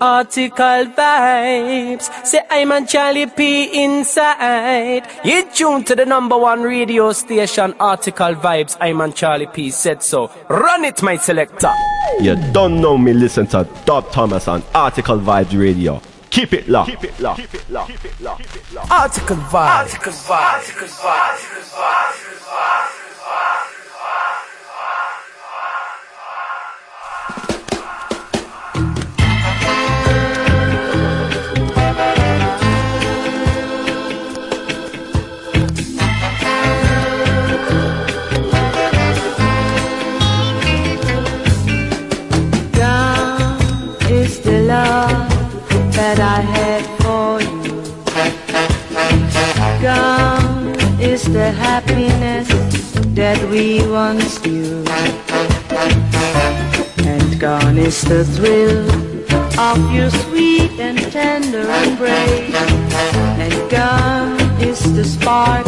Artikal vibes. Say I'm a Charlie P inside. You tune to the number one radio station, Artikal vibes. I'm on Charlie P said so. Run it, my selector. You don't know me, listen to Dub Thomas on Artikal Vibes Radio. Keep it locked. Keep it locked. Keep it locked. Keep it locked. Artikal vibes. Artikal vibes. Artikal vibes. Artikal vibes. Happiness that we once knew. And gone is the thrill of your sweet and tender embrace. And gone is the spark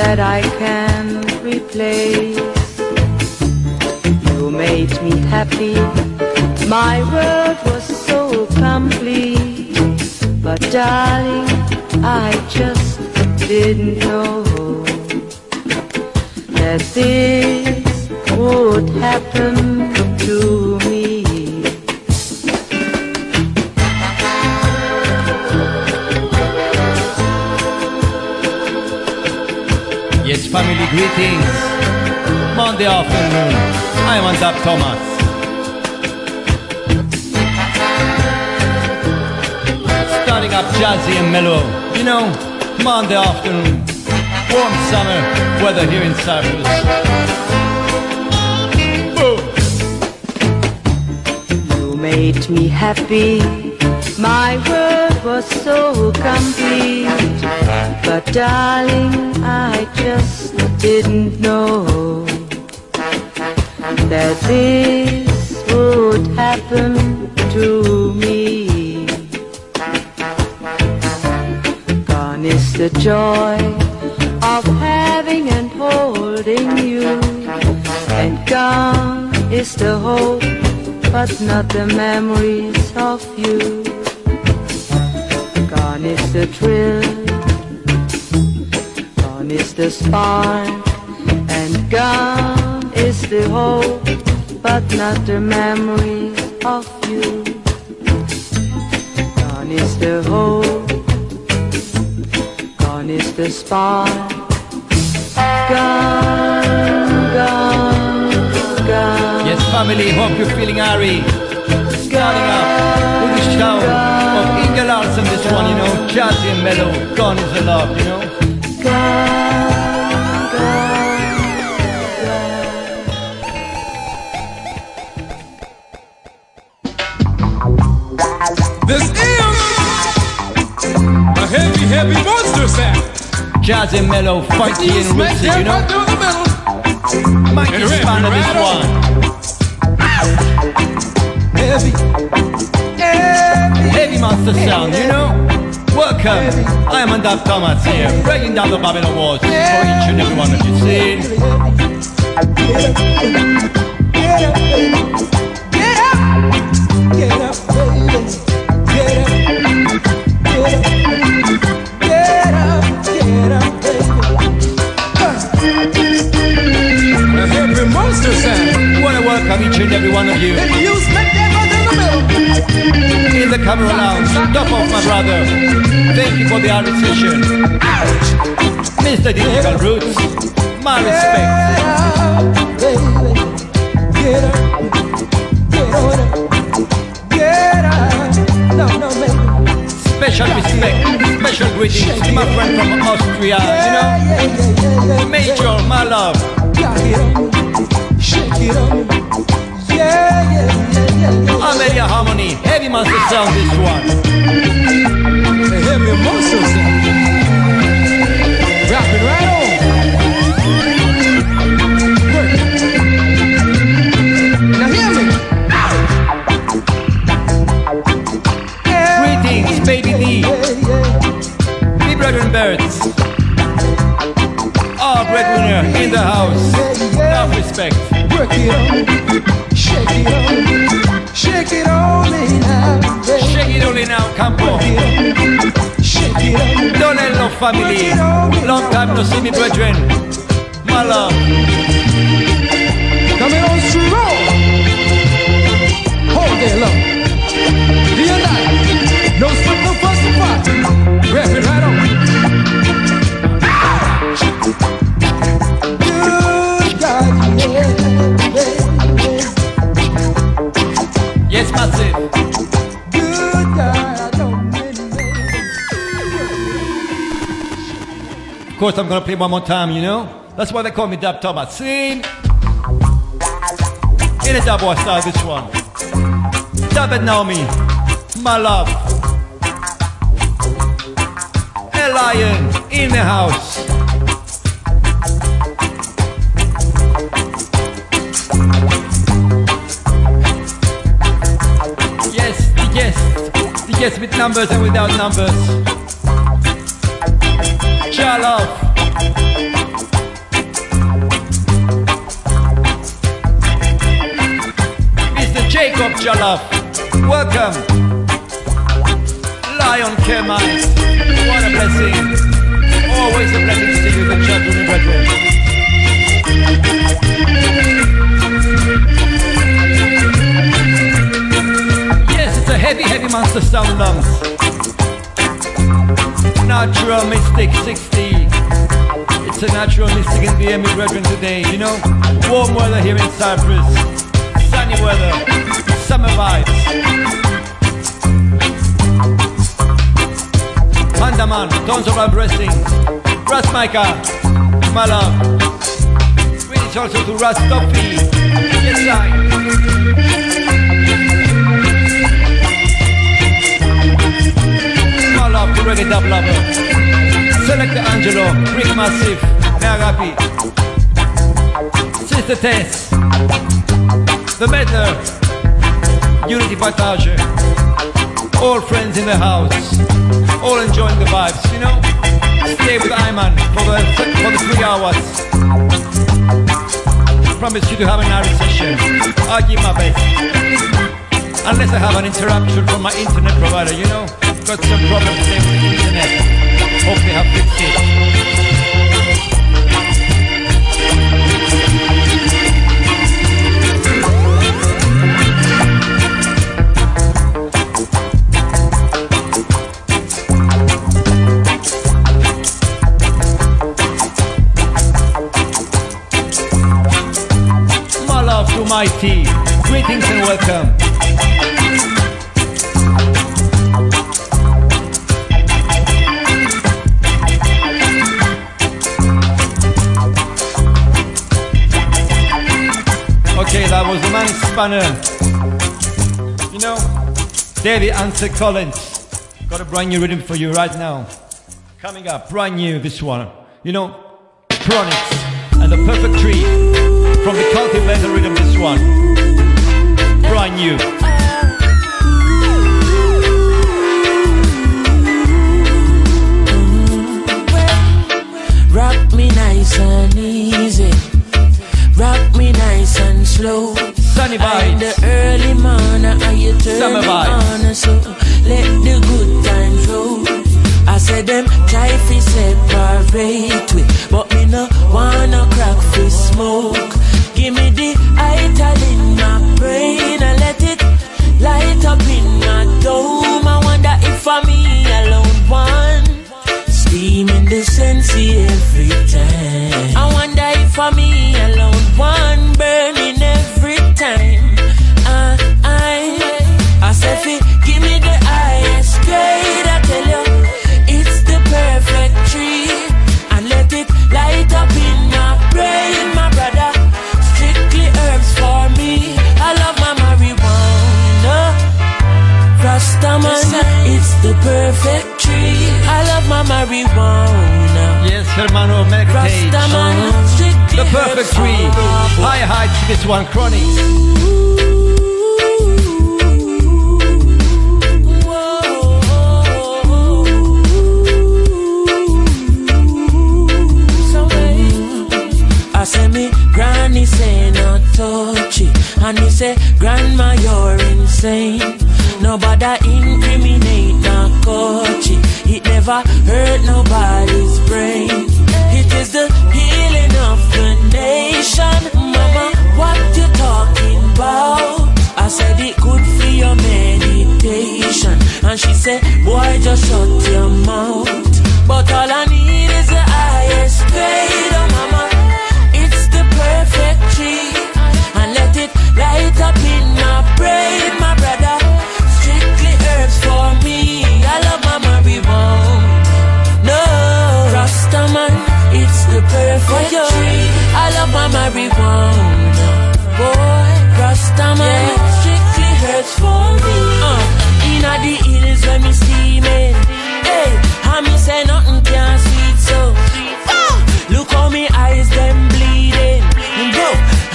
that I can replace. You made me happy. My world was so complete. But darling, I just didn't know that this would happen to me. Yes, family greetings. Monday afternoon. I'm on Dub Thomas. Starting up jazzy and mellow. You know, Monday afternoon. Warm summer weather here in Cyprus. Boom. You made me happy. My world was so complete. But darling, I just didn't know that this would happen to me. Gone is the joy you. And gone is the hope, but not the memories of you. Gone is the thrill, gone is the spark, and gone is the hope, but not the memories of you. Gone is the hope, gone is the spark. Yes, family, hope you're feeling airy. Starting up with the show of Inga Larsson, this one, you know, jazzy and mellow. Gone is the love, you know. Jazzy and mellow, funky and rootsy, you know. right through the middle. Mikey And rip fan of this one. Heavy, Heavy monster sound, you know. Welcome. I am Andab Thomas here, breaking down the Babylon walls for each and every one of you. See? Each and every one of you And you smack that right in the middle. in the camera lounge. Top off my brother. Thank you for the session. Mr. Difficult Roots. My respect. Get up. Get up, get up. No, no, baby. Special respect. Special greetings to my friend from Austria. You know. Major, my love. Rock it on, shake it on. Amelia Harmony. Heavy monster sound this one. Heavy monster sound. It right on. Now hear me. Greetings, baby D. yeah, yeah. Brother and birds. Our breadwinner in the house. Enough respect. Work it on, shake it on, shake it on now, baby. Tiroli now, Campo. Shake it up. Donello family. Long time no see me, brethren. My love. Coming on strong. Hold day long. Of course, I'm gonna play one more time, you know? That's why they call me Dub Thomas. Sing! In a dub style, this one. Dub it now, me. My love. A lion in the house. Yes. With numbers and without numbers. Your love. Mr. Jacob Jollof, welcome. Lion Kermit, what a blessing. Always a blessing to you, the church with brethren. A heavy, heavy monster sound lungs. Natural Mystic 60. It's a natural mystic in the Emmy brethren today, you know? Warm weather here in Cyprus. Sunny weather. Summer vibes. Pandaman, tons of our blessings. Ras Micah, my love. Greetings also to Ras Toffee. Yes, I. Reggae Dub Lover. Selector Angelo, Rick Massive, Nagapi, Sister Tess, The Meddler, Unity Partage, all friends in the house, all enjoying the vibes, you know? Stay with I-Man for the, for the three hours. Promise you to have a nice session. I'll give my best. Unless I have an interruption from my internet provider, you know? Got some problems with the internet. Hope they have fixed it. My love to my tea. Greetings and welcome. You know, David Ansel Collins. Got a brand new rhythm for you right now. Coming up, brand new, this one. You know, Chronixx and the Perfect Tree from the Cultivator rhythm, this one. Brand new. Sunny In the early morning, are you turn Summer me vibes. on? Uh, so let the good times roll. I said them try fi separate we, but me no wanna crack fi smoke. Give me the ital in my brain and let it light up in my dome. I wonder if for me alone one steaming the sensi every time. I wonder if for me alone one marijuana. Yes, hermano, meditate. The Perfect Tree. High heights, this one, Chronixx. I say me granny say not touch it And me say grandma you're insane Nobody incriminate, not coach it. It never hurt nobody's brain. It is the healing of the nation. Mama, what you talking about? I said it good for your meditation. And she said, boy, just shut your mouth. But all I need is the highest grade, oh mama. It's the perfect tree. And let it light up in my brain, tree. I love my marijuana. Boy, Rastaman, strictly herbs for me. Uh, inna the hills when me steaming. Hey, I me say nothing can sweet so. Look how me eyes them bleeding. Go,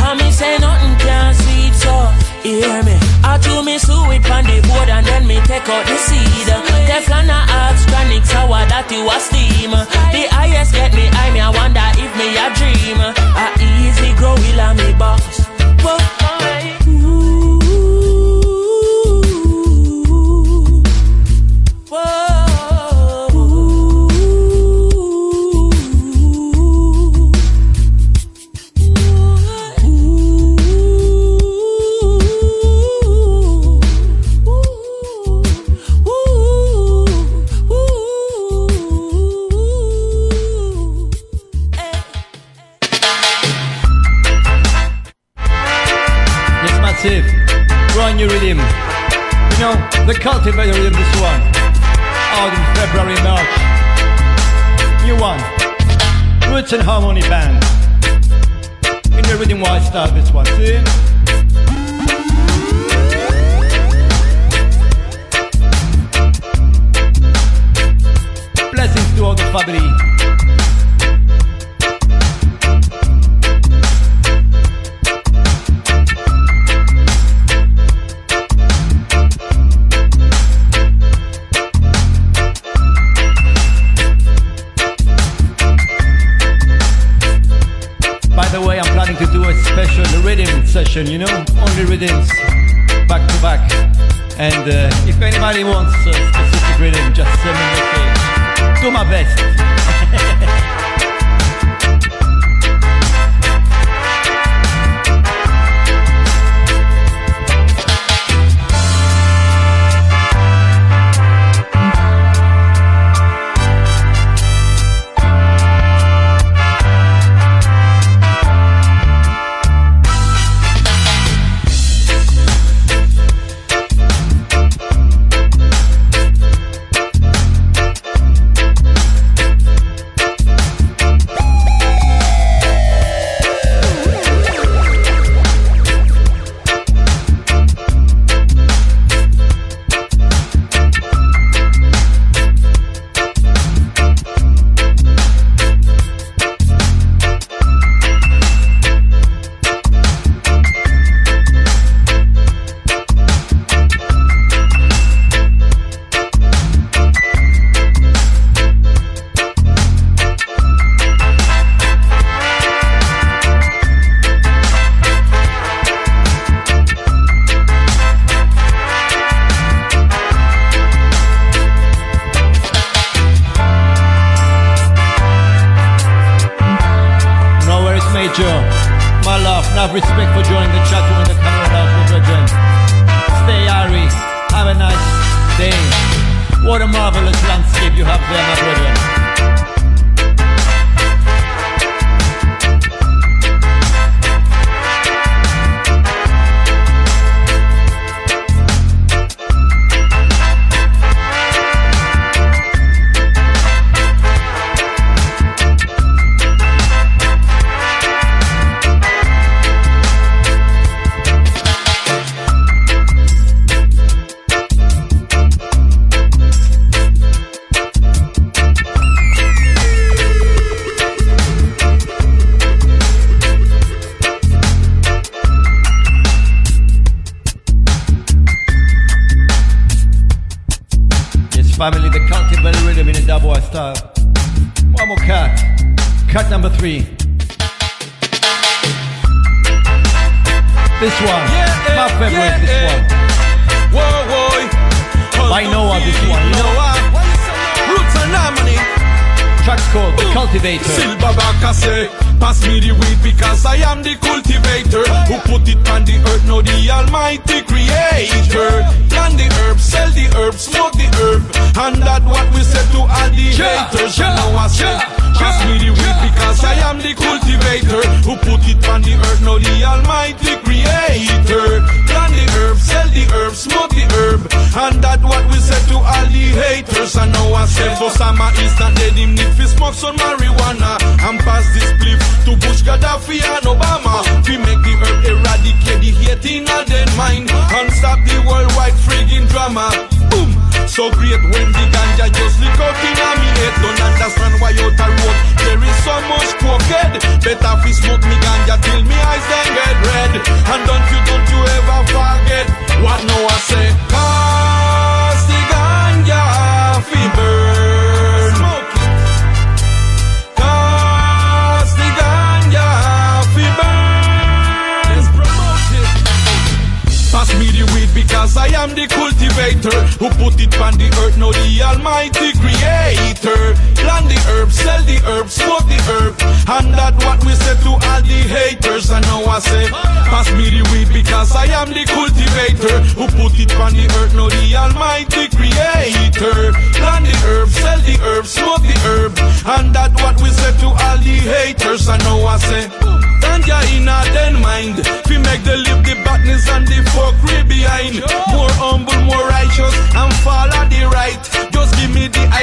I me say nothing can sweet so. Hear me? Do me sweet on the board and then me take out the seed. Teflon a ask chronic sour that you a steam. The highest get me I me I wonder if me a dream. I easy grow will me boss.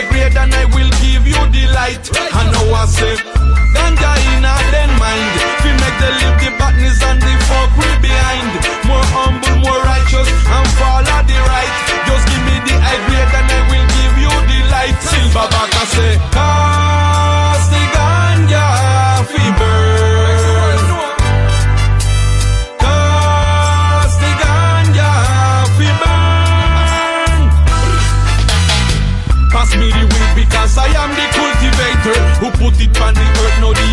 High grade and I will give you the light. And now I say Ganja in a den mind. We make the live the badness and the fuckery behind. More humble, more righteous and follow the right. Just give me the high grade and I will give you the light. Silverback I say Cause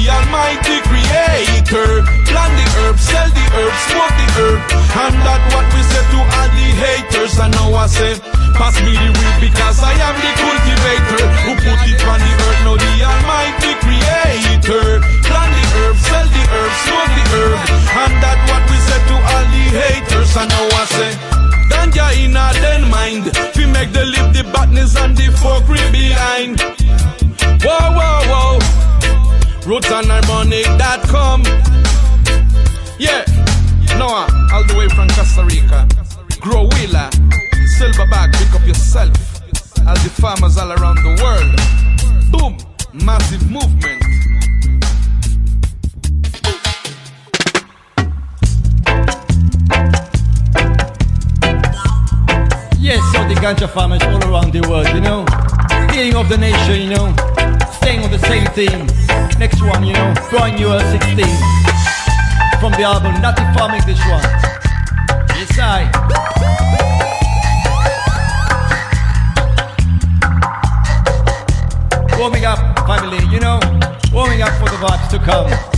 almighty creator. Plant the herb, sell the herb, smoke the herb. And that what we say to all the haters And now I say, pass me the weed because I am the cultivator. Who put it on the earth, no the almighty creator. Plant the herb, sell the herb, smoke the herb. And that what we say to all the haters And now I say, Ganja in a den mind. We make the live the badness and the fuckery behind. Whoa, whoa, whoa RootsandHarmonic.com Yeah, Noah, uh, all the way from Costa Rica. Grow Wheeler, Silverback, pick up yourself. All the farmers all around the world. Boom, massive movement. Yes, so the ganja farmers all around the world, you know. Healing of the nation, you know. Staying on the same theme. Next one, you know, brand new uh, 16. From the album Natty Farming, this one. Yes, I. Warming up, family, you know. Warming up for the vibes to come.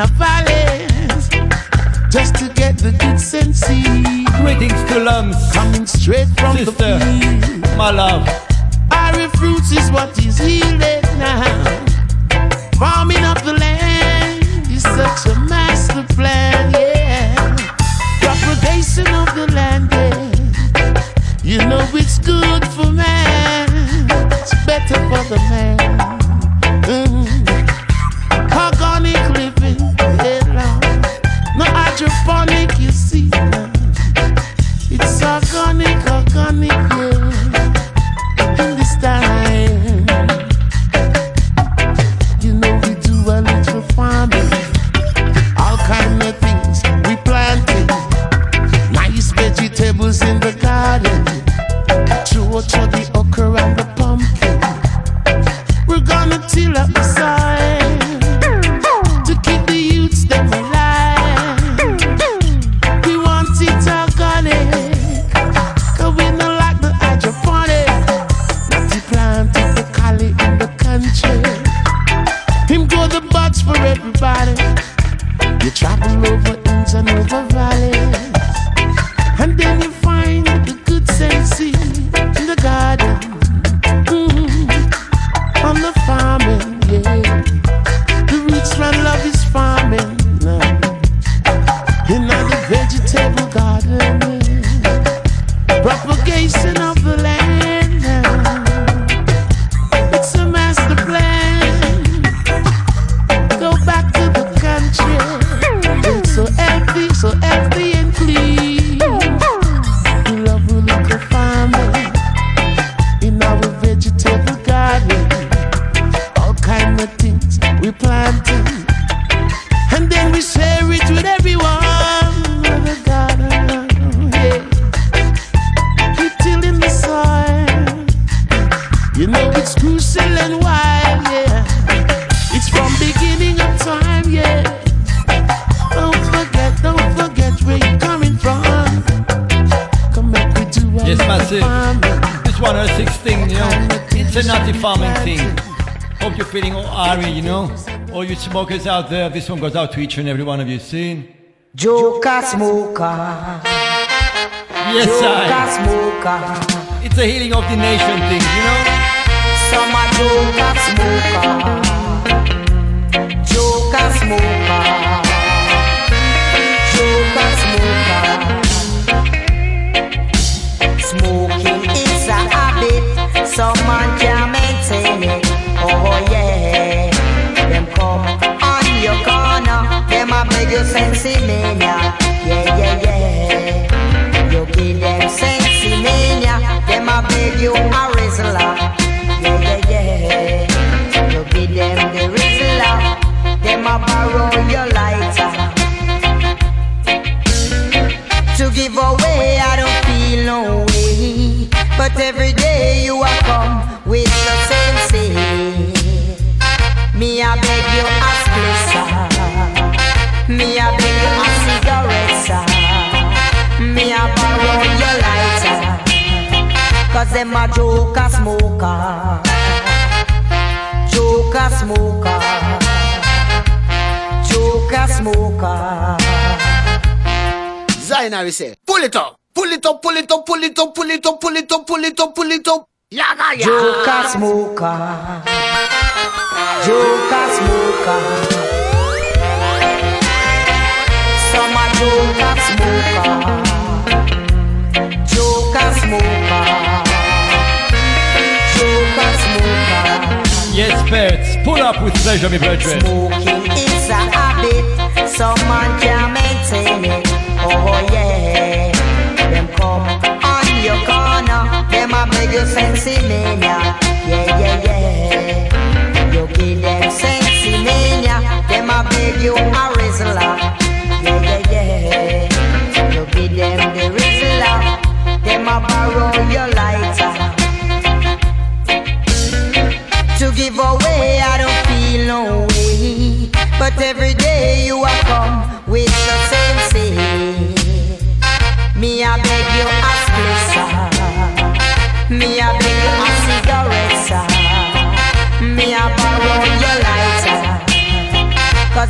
a palace just to get the good sense. Greetings to Lums. Coming straight from Sister, the field. my love. Iron fruits is what is healing now. Farming up the land is such a smokers out there, this one goes out to each and every one of you. Seen? Joker smoker. Yes, Joker smoker. It's a healing of the nation thing, you know? Some Joker smoker. give you sexy mania. Yeah, yeah, yeah. You give them sexy mania. Them a beg you smoker. Joker smoker. Joker smoker. Zainari say, pull it up, pull it up, pull it up, pull it up, pull it up, pull it up, pull it up, pull it up. Yaga ya. Joker smoker. Joker smoker. Some a joker smoker. Joker smoker. Yes, birds, pull up with pleasure, me brethren. Smoking is a habit, some man can't maintain it. Oh yeah, them come on your corner, them a beg you sensi mania. Yeah yeah yeah, you give them sensi mania, them a beg you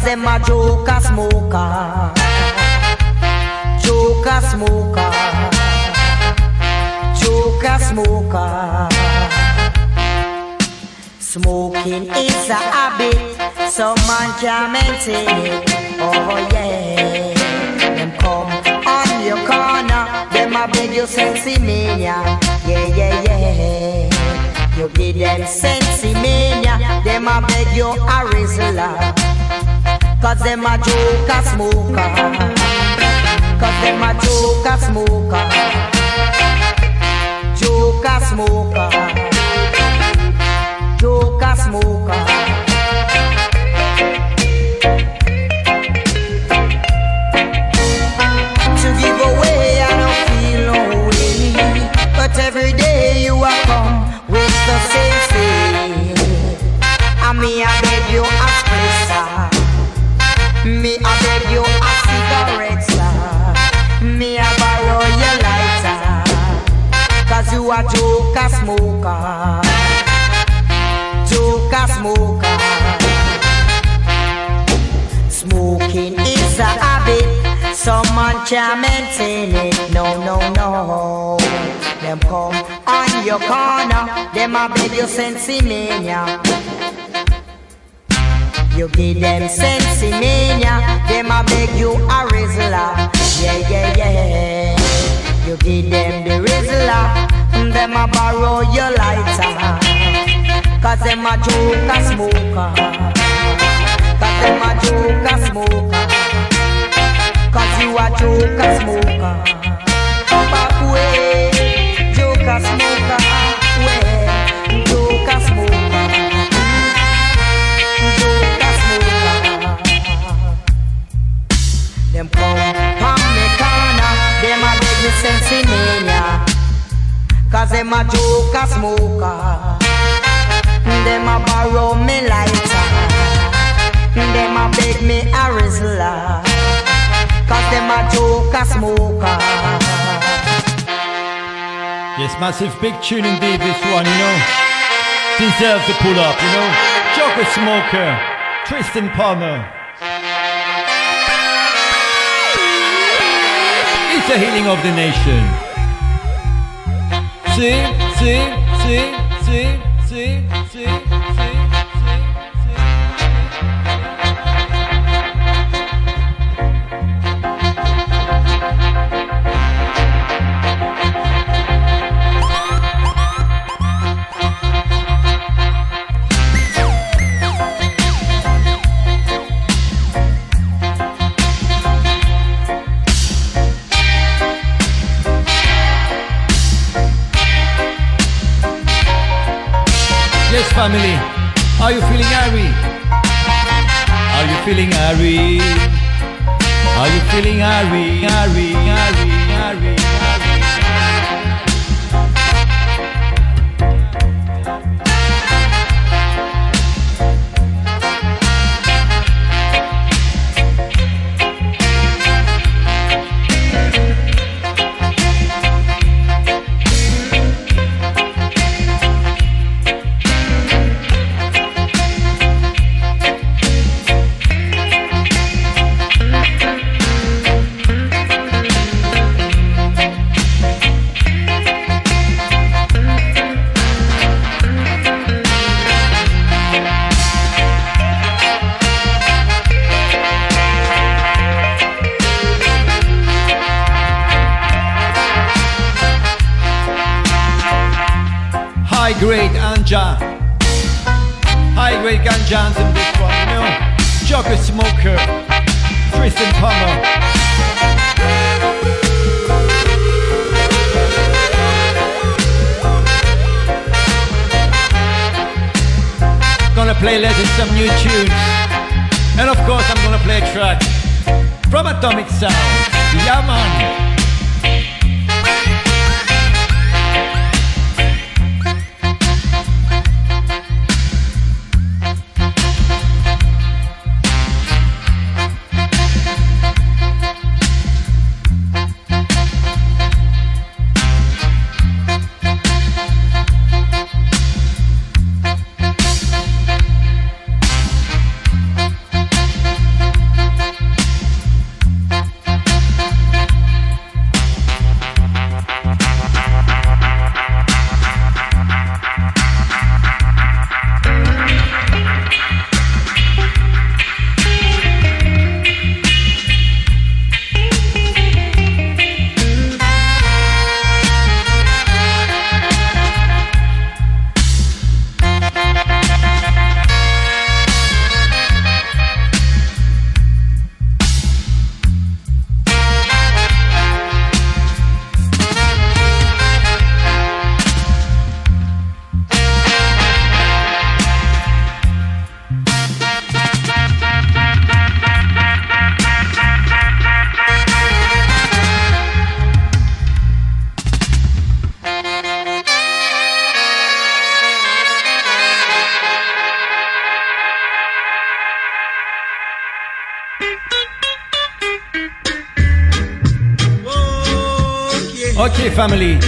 Cause them a joker smoker. Joker smoker. Joker smoker. Smoking is a habit, some man can't maintain it. Oh yeah, them come on your corner, them a beg you sensi mania. Yeah yeah yeah, you give them sensi mania, them a beg you a Rizla. Cause them a joker smoker, cause them a joker smoker, joker smoker. Sensi mania. You give them sensi mania, them a beg you a Rizla. Yeah, yeah, yeah. You give them the Rizla, them a borrow your lighter. Cause them a joker smoker Cause them a joker smoker Cause you a joker smoker them a joker smoker them a borrow me lighter. Them a beg me a Rizla. Cause them a joker smoker. Yes, massive big tune indeed, this one, you know. Deserves to pull up, you know. Joker Smoker, Tristan Palmer. It's the healing of the nation. See, see, see, see.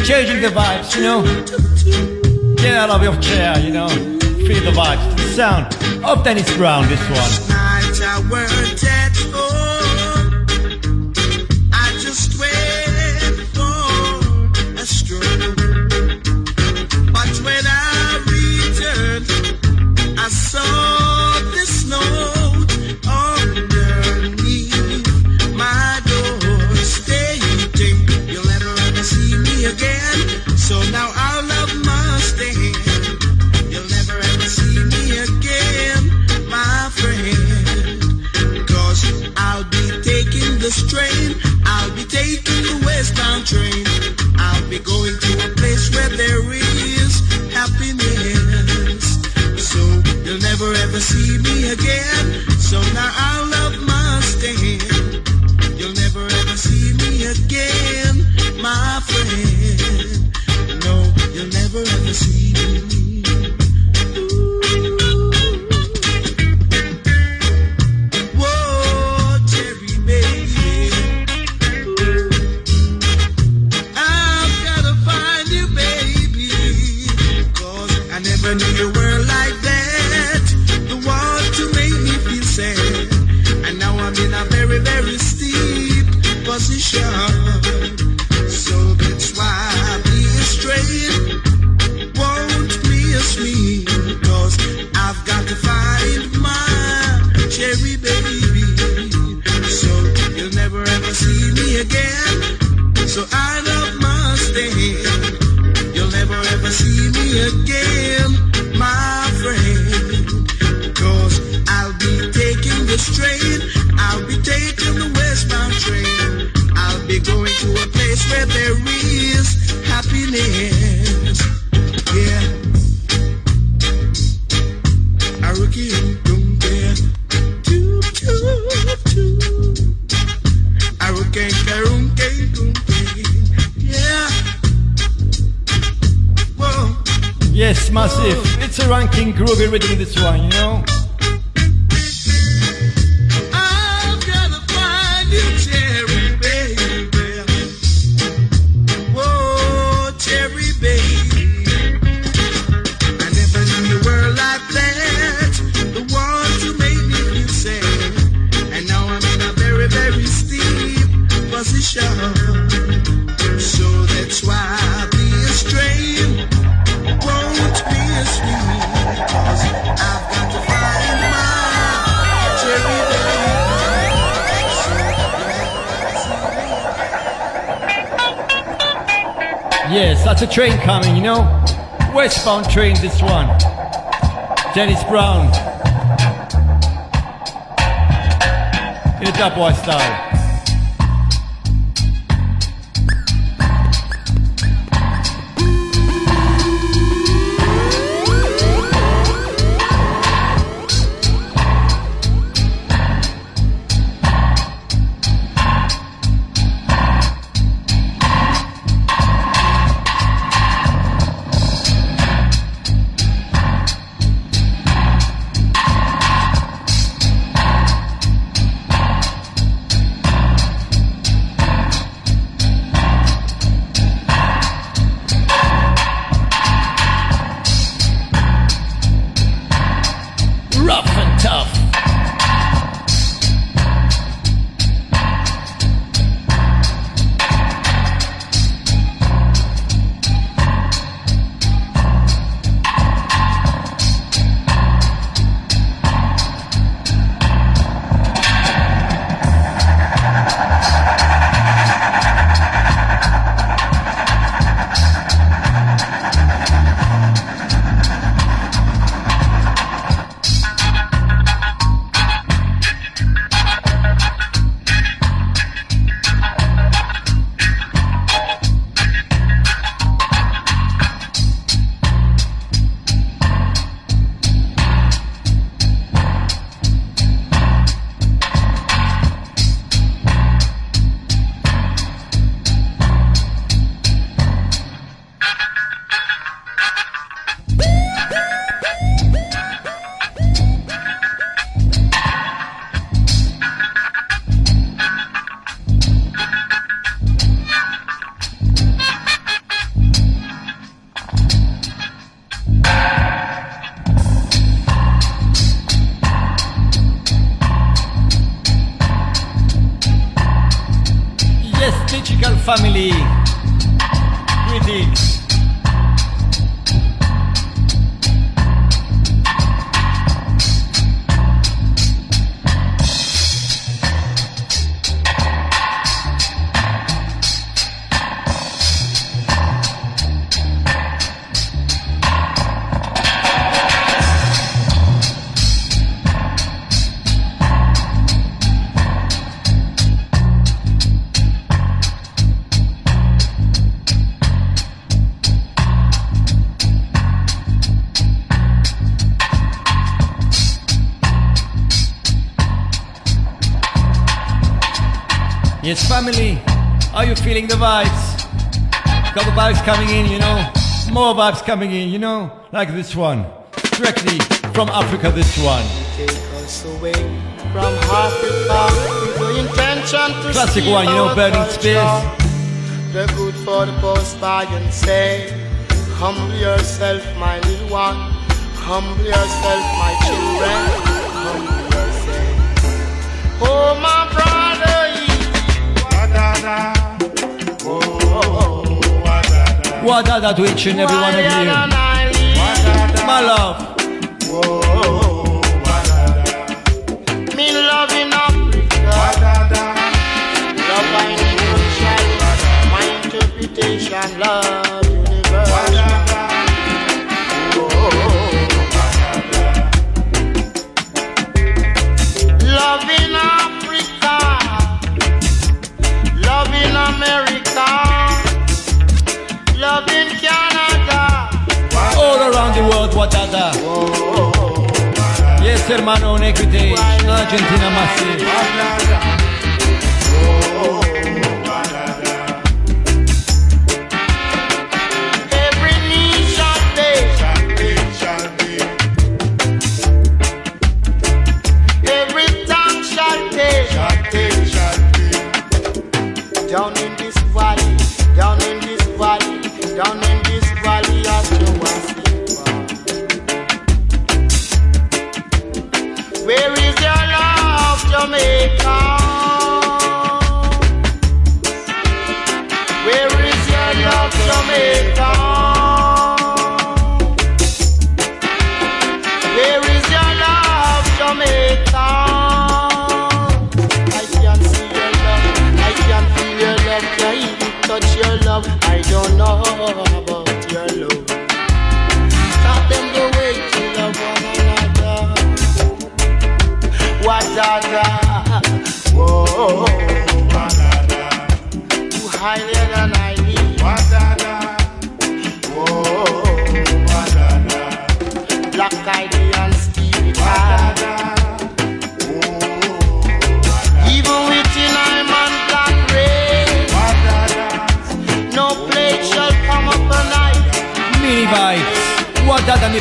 changing the vibes, you know. Get out of your chair, you know. Feel the vibes, the sound of Dennis Brown, this one. Yes, family. Are you feeling the vibes? Couple vibes coming in, you know. More vibes coming in, you know. Like this one. Directly from Africa, this one. Take us away from Africa with the intention to Classic one, you know, Burning. Spears. The good for the post by and say, Humble yourself, my little one. Humble yourself, my children. Humble yourself. Oh, my brother. Wadada to each and every one of you. My love. Me love in Africa. Love. My interpretation, love Yes, hermano, Negrite. Argentina, massive. Love, Jamaica?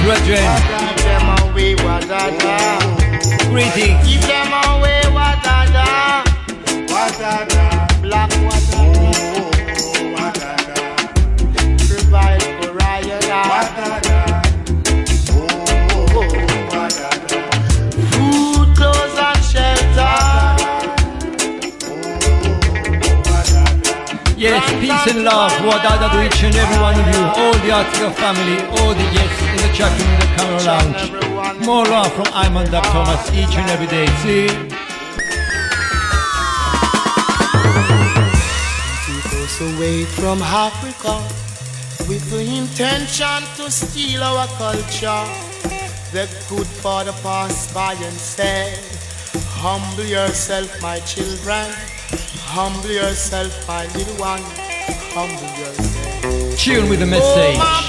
brethren. Greetings. Love. Wadada to each and every one of you. All the Artikal family, all the guests in the chat room, in the camera lounge. More love from I-Man Dub Thomas each and every day. See? Keep us away from Africa with the intention to steal our culture. The good father passed by and said, Humble yourself, my children. Humble yourself, my little one. Tune with a message. Oh,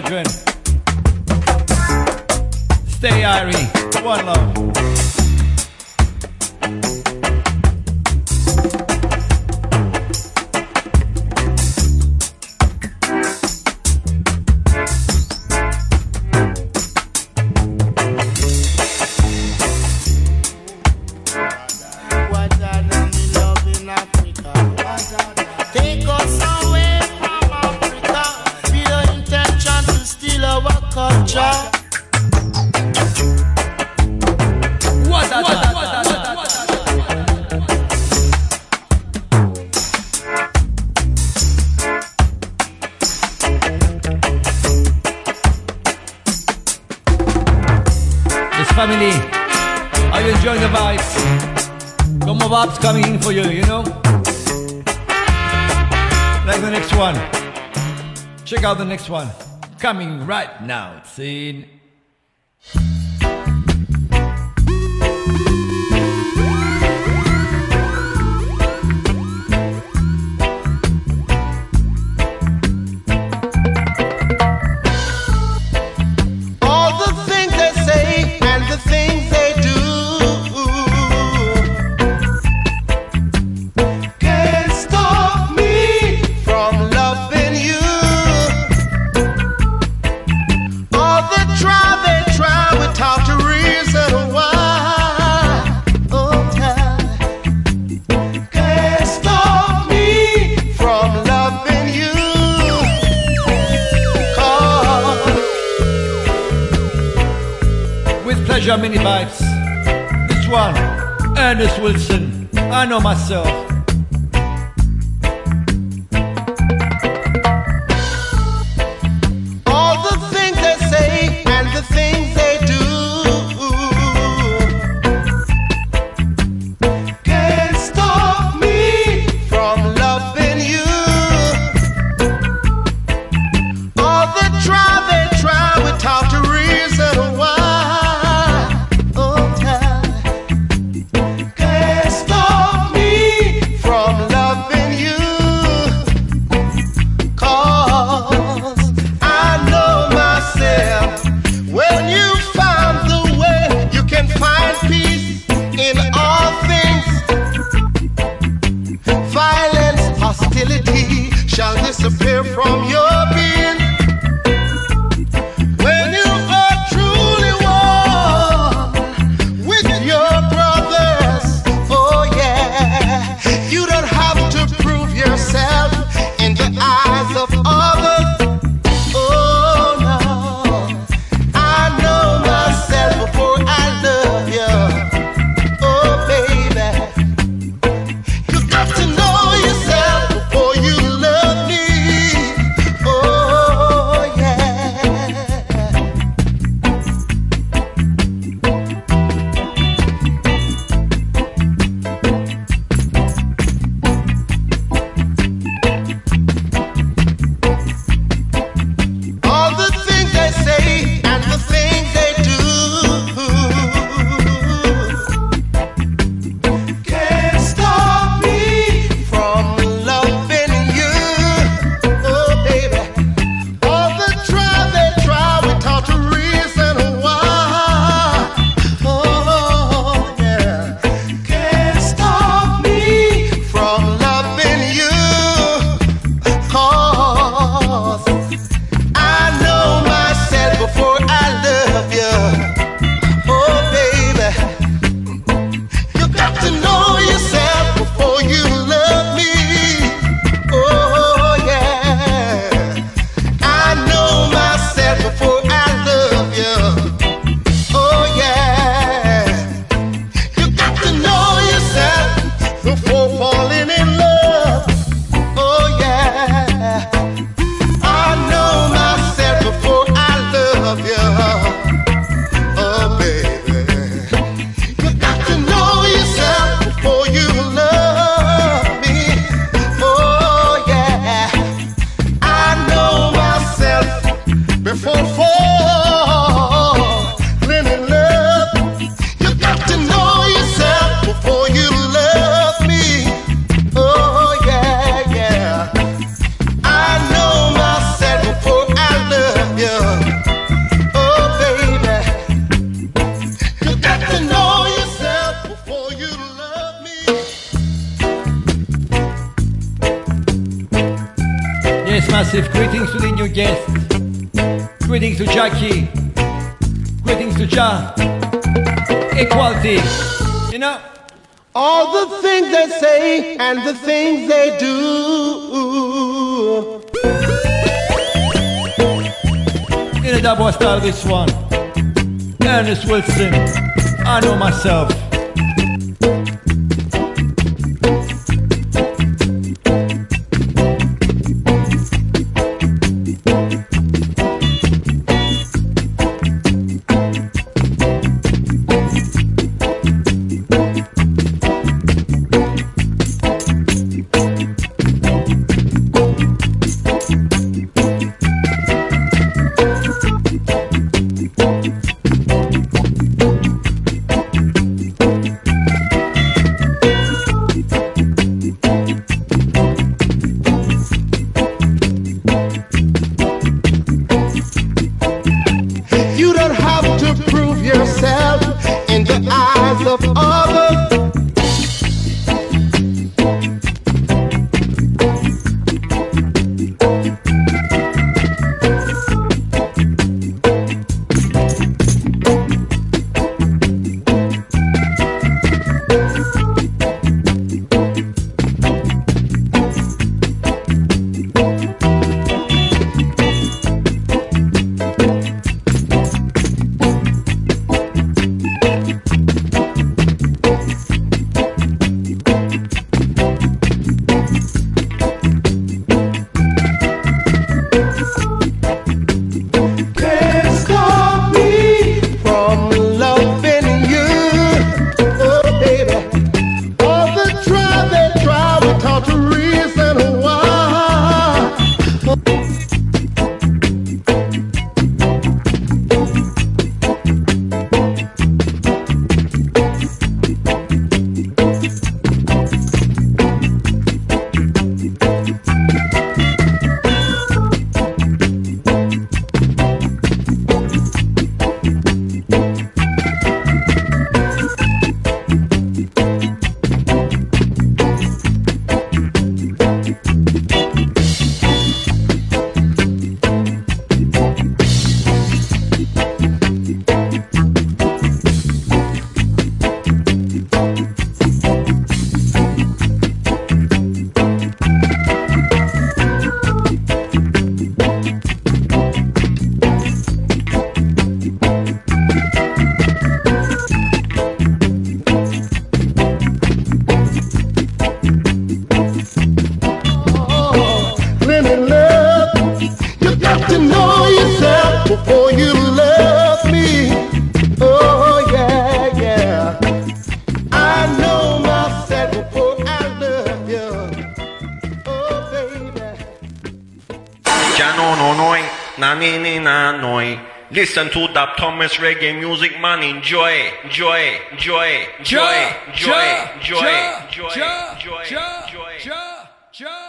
children. Next one. Coming right now. It's in. greetings to the new guests. Greetings to Jackie. Greetings to Ja. Equality. You know? All the things they say and the things they do. In a double style, this one. Ernest Wilson. I know myself. Listen to that Thomas reggae music, man. Enjoy, enjoy, enjoy, enjoy, enjoy, enjoy, enjoy, enjoy, enjoy.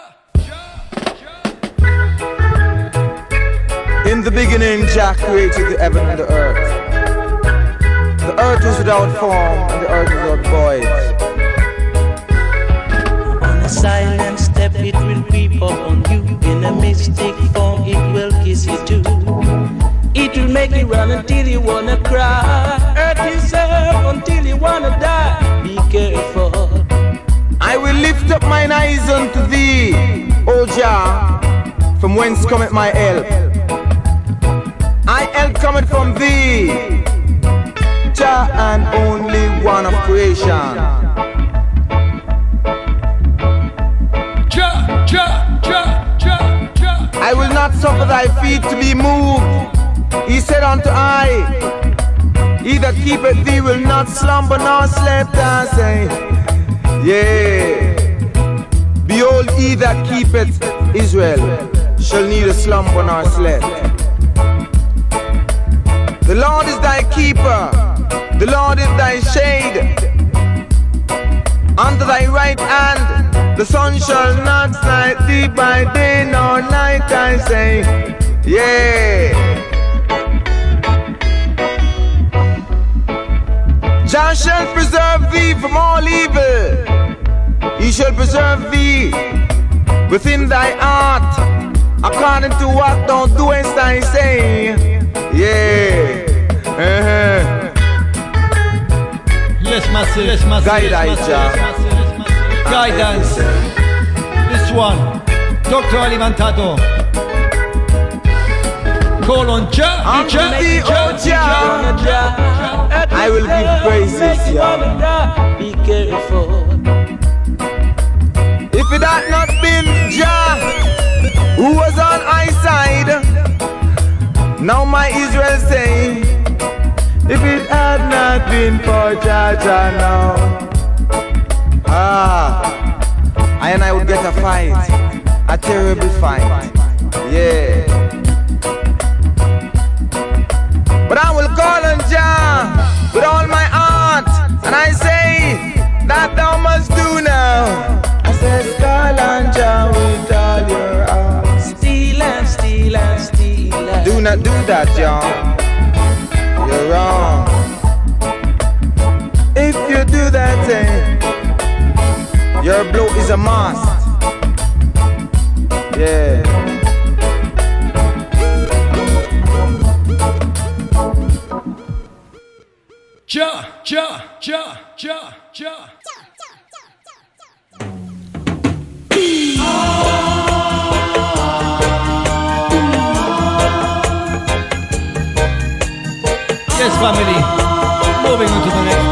In the beginning, Jah created the heaven and the earth. The earth was without form, and the earth was without void. On a silent step, it will creep up on you. In a mystic make you run until you wanna cry. Hurt yourself until you wanna die. Be careful. I will lift up mine eyes unto thee, O Jah, from whence cometh my help. I help cometh from thee, Jah and only one of creation. Jah, Jah, Jah, Jah, Jah. I will not suffer thy feet to be moved. He said unto I, He that keepeth thee will not slumber nor sleep. I say, Yeah. Behold, he that keepeth Israel shall neither slumber nor sleep. The Lord is thy keeper, the Lord is thy shade. Under thy right hand, the sun shall not smite thee by day nor night. I say, yeah. and shall preserve thee from all evil. He shall preserve thee within thy heart, according to what thou doest and Say, Yeah. Uh-huh. Yes, Master. Yes, Master. Guidance. Guidance. This one, Dr. Alimantado. Colon Cha. Cha. Cha. Cha. Cha. I will give praises, Jah. Be careful. If it had not been Jah who was on my side, now my Israel say, if it had not been for Jah Jah now, ah, I and I would get a fight, a terrible fight, yeah. But I will call on Jah with all my heart, and I say that thou must do now. I said, call with all your heart. Steal and steal and steal and Do not do that, John. You're wrong. If you do that thing, your blow is a must. Yeah. Ja, ja, ja, ja, ja. Yes, family. Moving on to the next.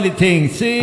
many things. See,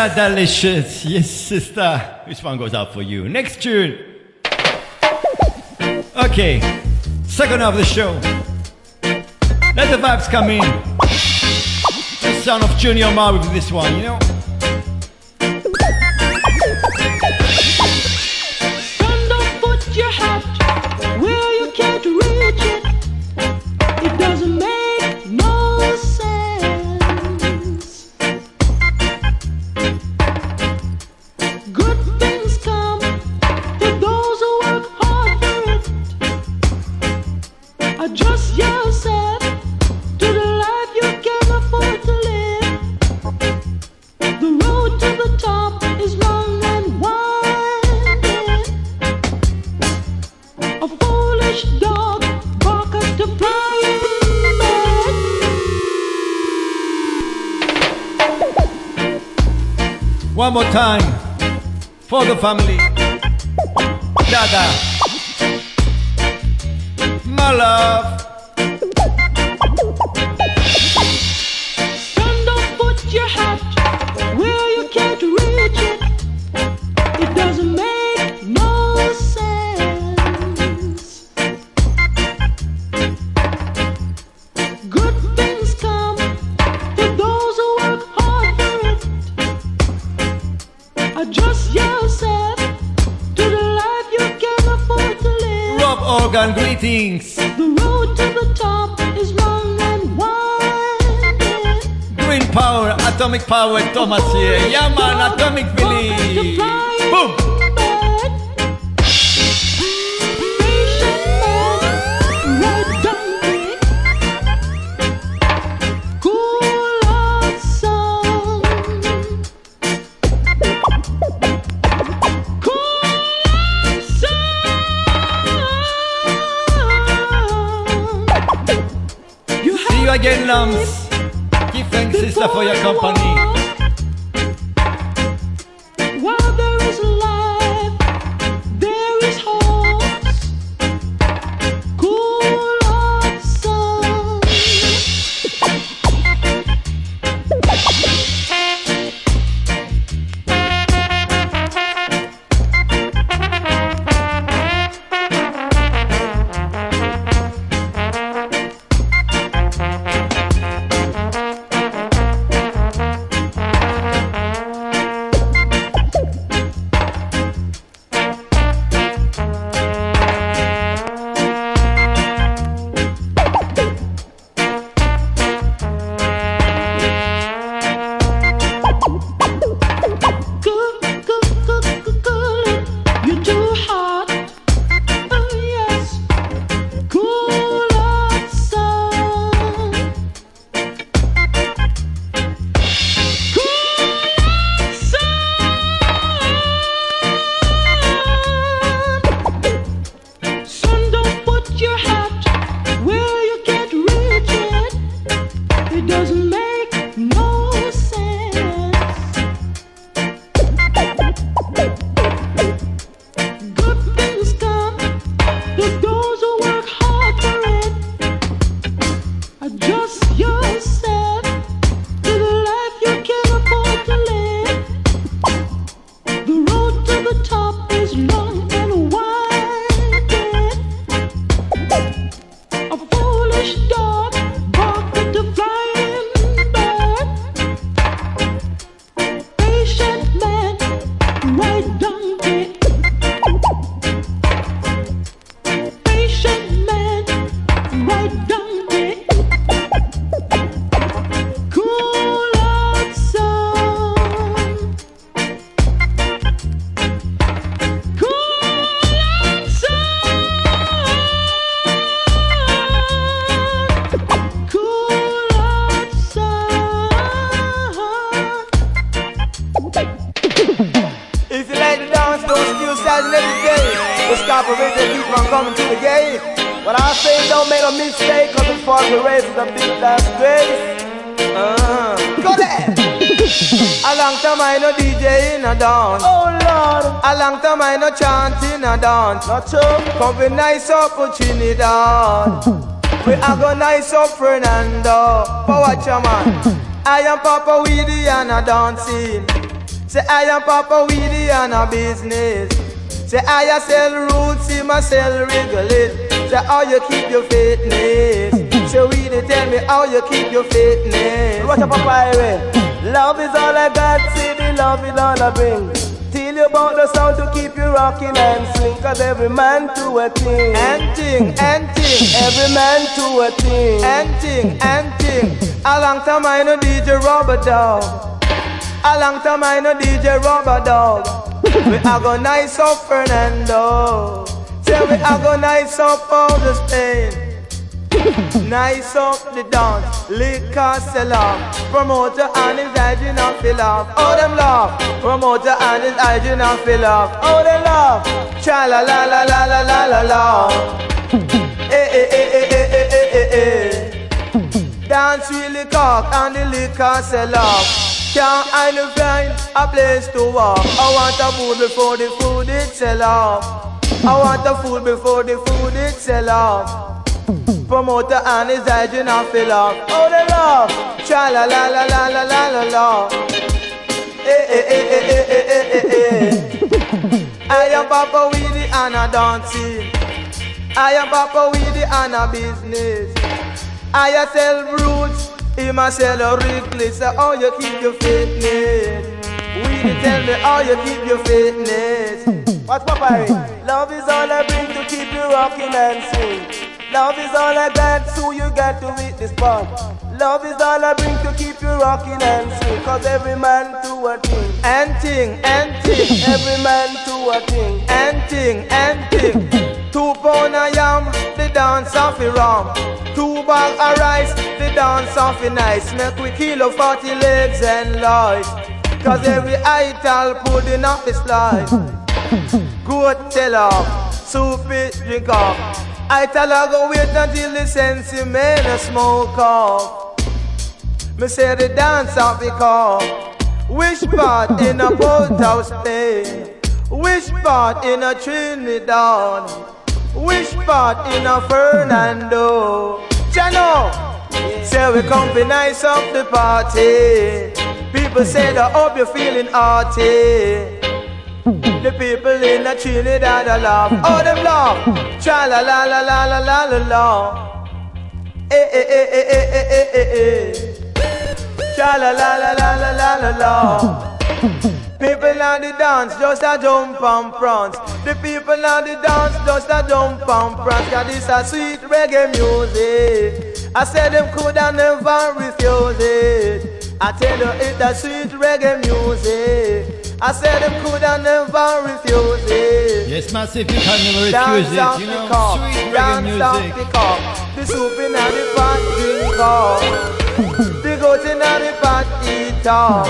Sister Delicious. Yes, sister. This one goes out for you. Next tune. Okay. Second half of the show. Let the vibes come in. The son of Junior Ma with this one, you know? time for the family. como así se la chant in a dance. Not true. Come be nice up for Trinidad. We are go nice up Fernando. But watch your man. I am Papa Weedy and a dancing. Say I am Papa Weedy and a business. Say I sell roots, a sell regulate. Say how you keep your fitness. Say Weedy tell me how you keep your fitness. Watch up Papa. Love is all I got, see the love is all I bring. Tell you about the sound to keep you rocking and swing Cause every man to a thing. And ting, and ting. Every man to a thing. And ting, and ting. A long time I know DJ Rubber Dog A long time I know DJ Rubber Dog We are gonna nice up Fernando. Say we are gonna nice up all the Spain Nice up the dance, liquor sell off. Promoter and his hygiene and fill off. Oh them laugh. Promoter and his hygiene and fill off. Oh them laugh. Cha la la la la la la la la. Eh eh eh eh eh eh eh eh eh Dance really cock and the liquor sell off. Can't I find a place to walk. I want a food before the food it sell off. I want the food before the food it sell off Promoter and his hygiene and fill off Oh the love. Cha la la la la la la la la. Eh eh eh eh eh eh eh eh eh I am Papa Weedy and a dancing I am Papa Weedy and a business. I sell roots. Him a sell a Wrigley Say how you keep your fitness. Weedy tell me how you keep your fitness. What's Papa Love is all I bring to keep you rocking and swing Love is all I got, so you got to hit this part. Love is all I bring to keep you rocking and swing. Cause every man to a thing, and thing, and thing. Every man to a thing, and thing, and thing. Two pound of yam, the dance off the rum. Two bag of rice, the dance off the nice. Make we kilo 40 legs and light. Cause every ital pudding off his slide. Good tell off, soup it, drink off. I tell her go wait until the sense made a smoke off. Me say the dance off call. Which part in a boathouse play? Which part in a Trinidad? Which part in a Fernando? Chano, say we come be nice up the party. People say that hope you're feeling arty. The people in the Trinidad a laugh, oh them laugh. Cha la la la la la la la la. Eh eh eh eh eh eh eh eh eh. Cha la la la la la la la la. People on the dance just a jump and prance. The people on the dance just a jump and prance. Cause this a sweet reggae music. I said them coulda never refuse it. I tell you it's a sweet reggae music. I said them coulda never refuse it. Yes, massive, you can never Dance refuse off it. You the know, cup, sweet reggae dance off music. the cup. The soup in the pot drink up. The goat in the pot eat up.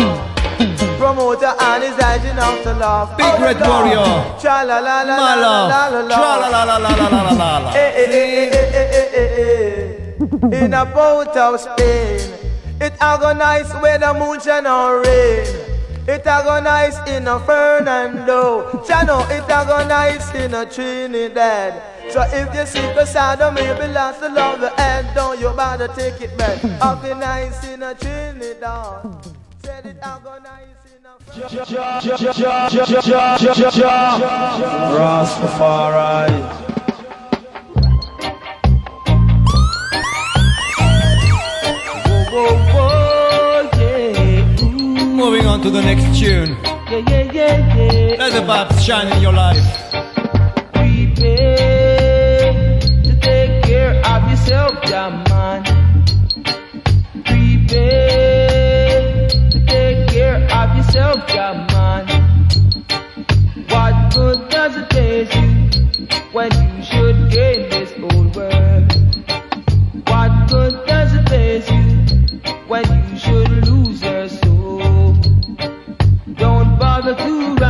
Promoter and his hygiene out to laugh. Big Oh, Red Lord. Warrior. Cha la la la la la la love. la la la la la la la la la. Eh, eh, eh, eh, eh, eh, eh, eh. In a boat of Spain, it agonize whether moonshine or rain. It agonize in a Fernando. Chano, it agonize in a Trinidad. So if you see beside of me, belongs to love the end, don't you bother take it back. Agonize in a Trinidad. Said it a Rastafari. Whoa, whoa. Moving on to the next tune. Yeah, yeah, yeah, yeah. Let the vibes shine in your life. Prepare to take care of yourself, yeah, man. Prepare to take care of yourself, yeah, man. What good does it taste you when you should gain this whole world? What good does it taste you when you bother to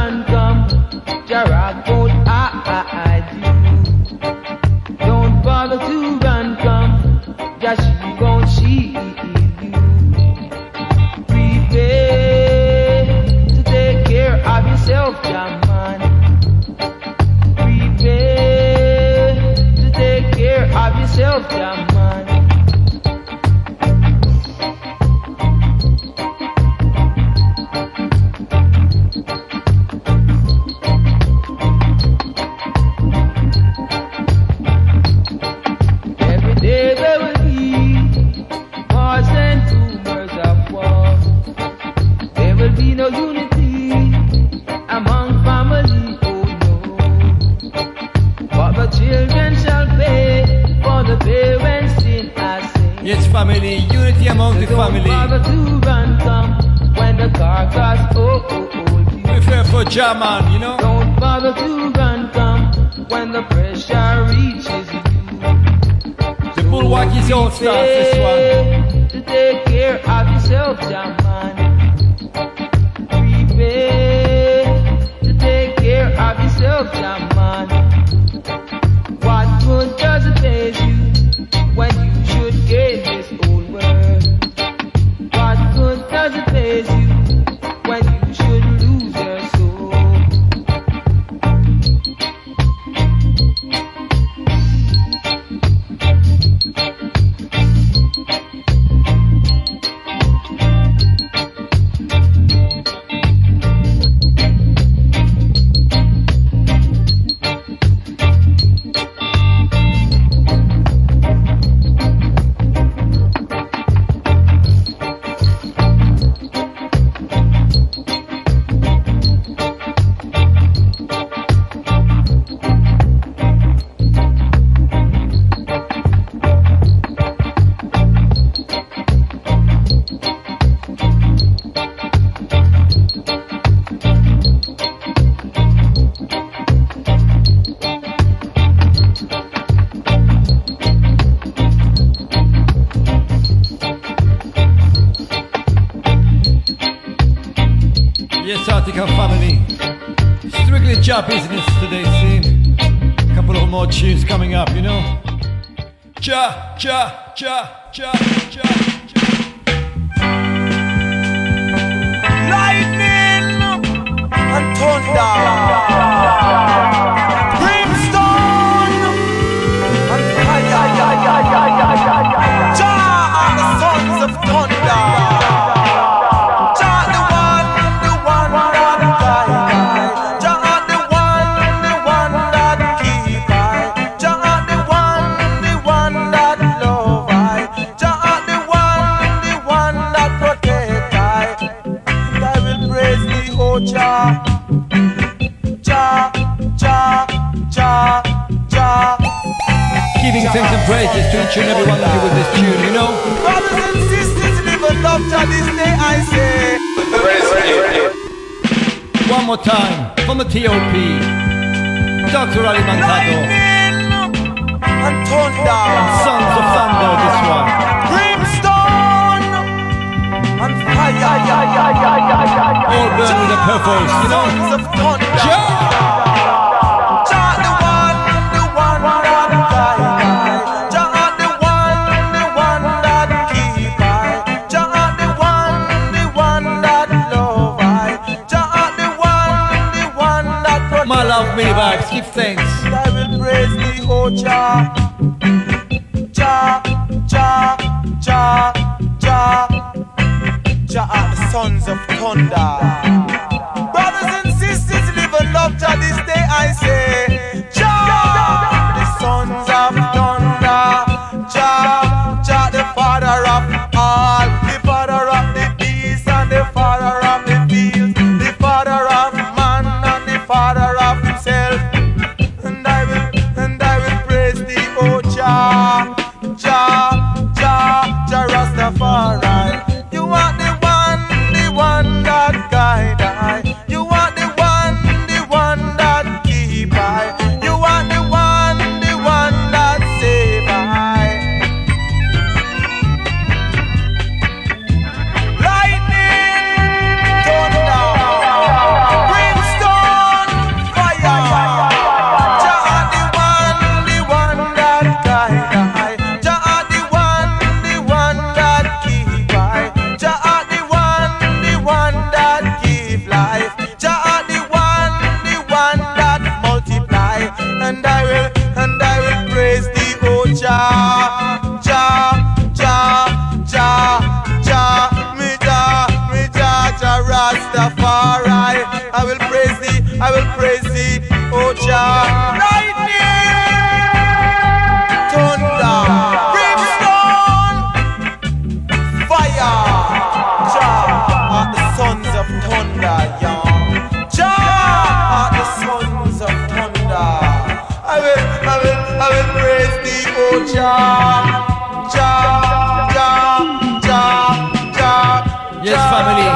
Yes, family.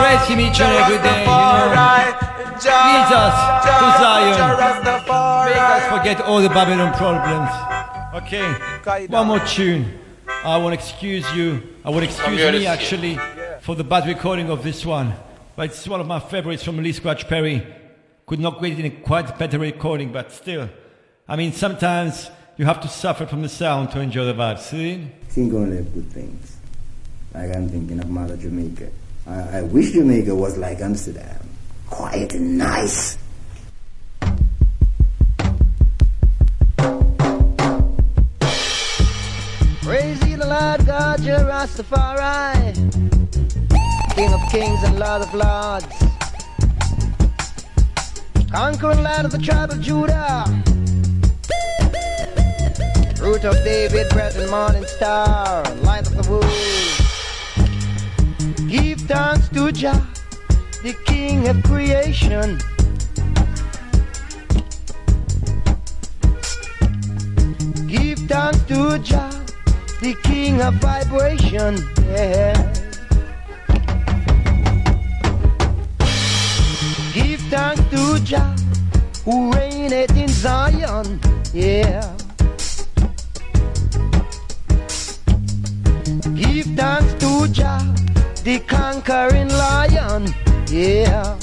Praise Him each and every day. You know. Leads us to Zion. Make us forget all the Babylon problems. Okay. One more tune. I want to excuse you. I will excuse me this- actually for the bad recording of this one. But it's one of my favorites from Lee Scratch Perry. Could not get it in a quite better recording, but still. I mean, sometimes you have to suffer from the sound to enjoy the vibes. See? Think only of good things. Like I'm thinking of Mother Jamaica. I, I wish Jamaica was like Amsterdam. Quiet and nice. Praise ye the Lord God, your Rastafari, King of kings and Lord of lords, conquering land of the tribe of Judah, root of David, and morning star, light of the world. Give thanks to Jah, the King of creation. Give thanks to Jah, the king of vibration. Yeah. Give thanks to Jah, who reigneth in Zion. Yeah. Give thanks to Jah, the conquering lion. Yeah.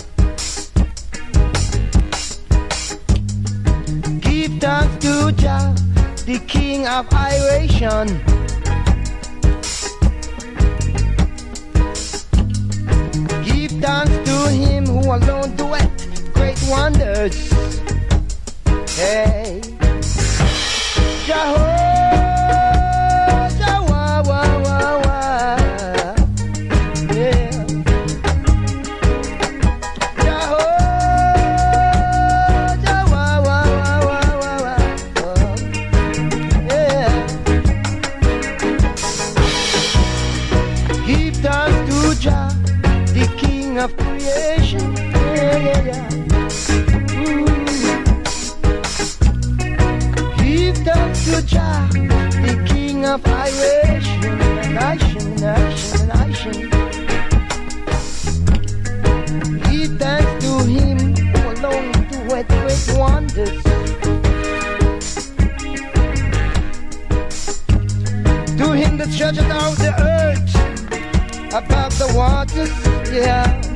Give thanks to Jah, the king of iration. Give thanks to him who alone doeth great wonders. Hey, Jehovah, the King of iration, nation, nation, nation. Give thanks to Him alone doeth great wonders. To Him that stretcheth out the earth above the waters, yeah.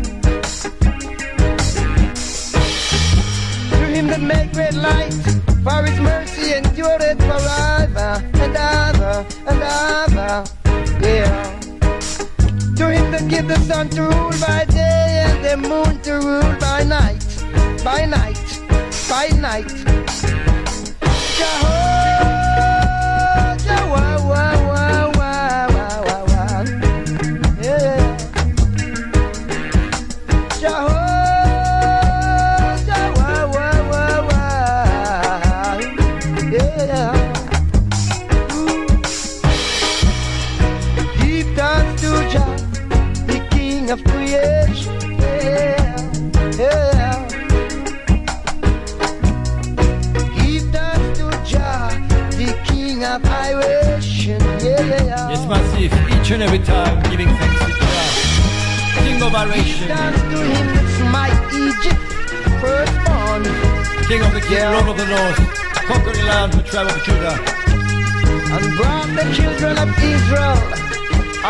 Him that made great light, for his mercy endureth forever and ever and ever, yeah. To him that give the sun to rule by day and the moon to rule by night, by night, by night. Jehovah, massive. Each and every time giving thanks to Jah. King of adoration. thanks to Him that smite Egypt firstborn. King of the King, Yeah. Lord of the Lord. Conquering land, the tribe of Judah. and brought the children of Israel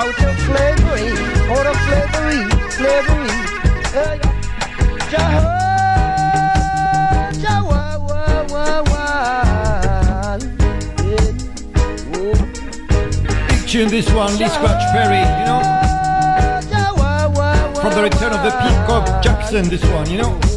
out of slavery, out of slavery, slavery. Hey, Jehovah, tune, this one, Lee Scratch Perry, you know? From the return of the Pipecock Jackxon, this one, you know?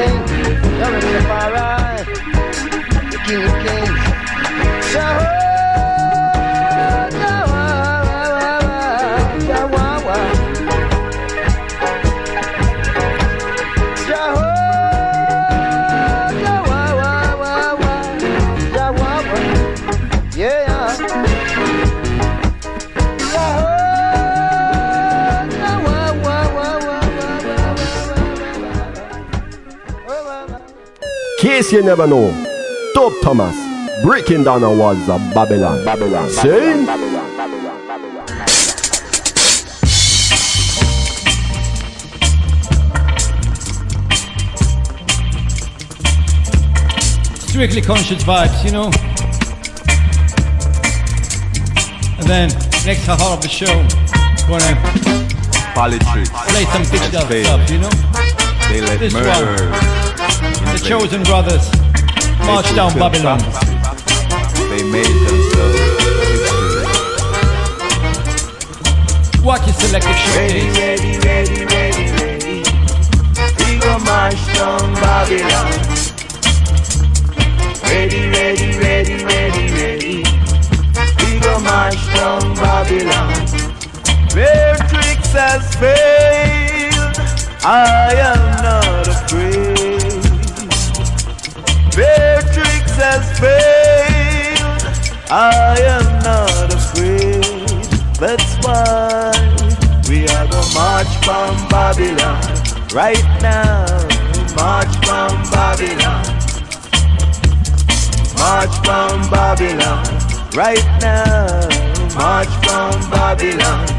Every little thing. You're in the far right, the King Case you never know, Dub Thomas breaking down the walls of Babylon. Babylon. See? Strictly conscious vibes, you know. And then next half of the show, gonna Politics. play some digital Faith. stuff, you know. They let This murder. one, the Chosen Brothers, March Down Babylon. They made themselves. Watch your selective Ready, ready, ready, ready, ready. We go march down Babylon. Ready, ready, ready, ready, ready. We go march down Babylon. Where tricks has failed, I am not I am not afraid. That's why we are gonna march from Babylon right now. March from Babylon. March from Babylon right now. March from Babylon.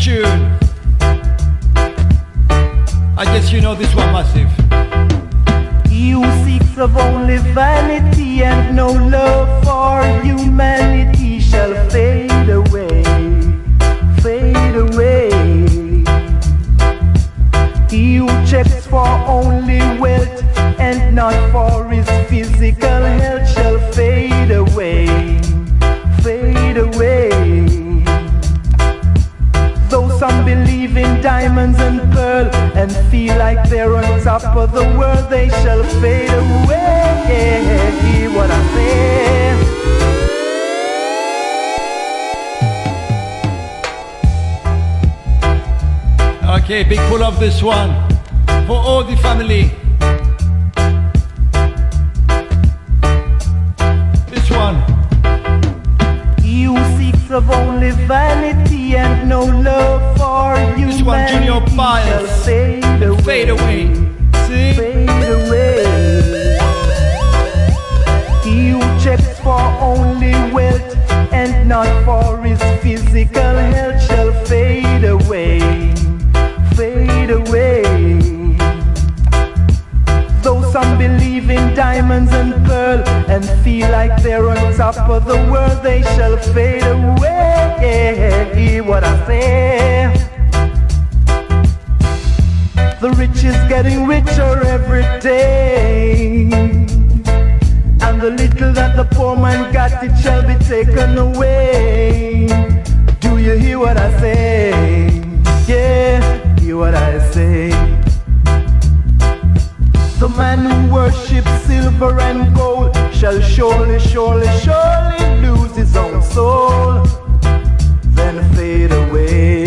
Tune. I guess you know this one massive. You seeks of only vanity and no love for humanity shall fade away, fade away. He who checks for only wealth and not for his physical health diamonds and pearl and feel like they're on top of the world, they shall fade away. Hear what I say? Okay, big pull of this one for all the family. Physical health shall fade away, fade away. Though some believe in diamonds and pearl and feel like they're on top of the world, they shall fade away. Hear what I say? The rich is getting richer every day. And the little that the poor man got, it shall be taken away. Do you hear what I say? Yeah, hear what I say. The man who worships silver and gold shall surely, surely, surely lose his own soul, then fade away.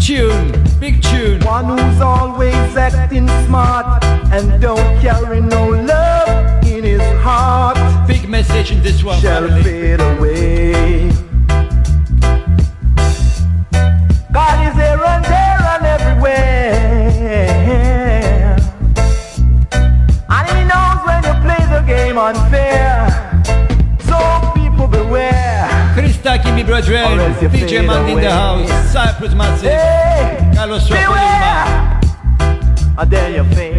Tune, big tune. One who's always acting smart and don't carry no love in his heart Big message in this one, shall family. fade away. Else you DJ fade Man in the house, Cyprus Massive, Hey, Carlos Swapelima. and then you fade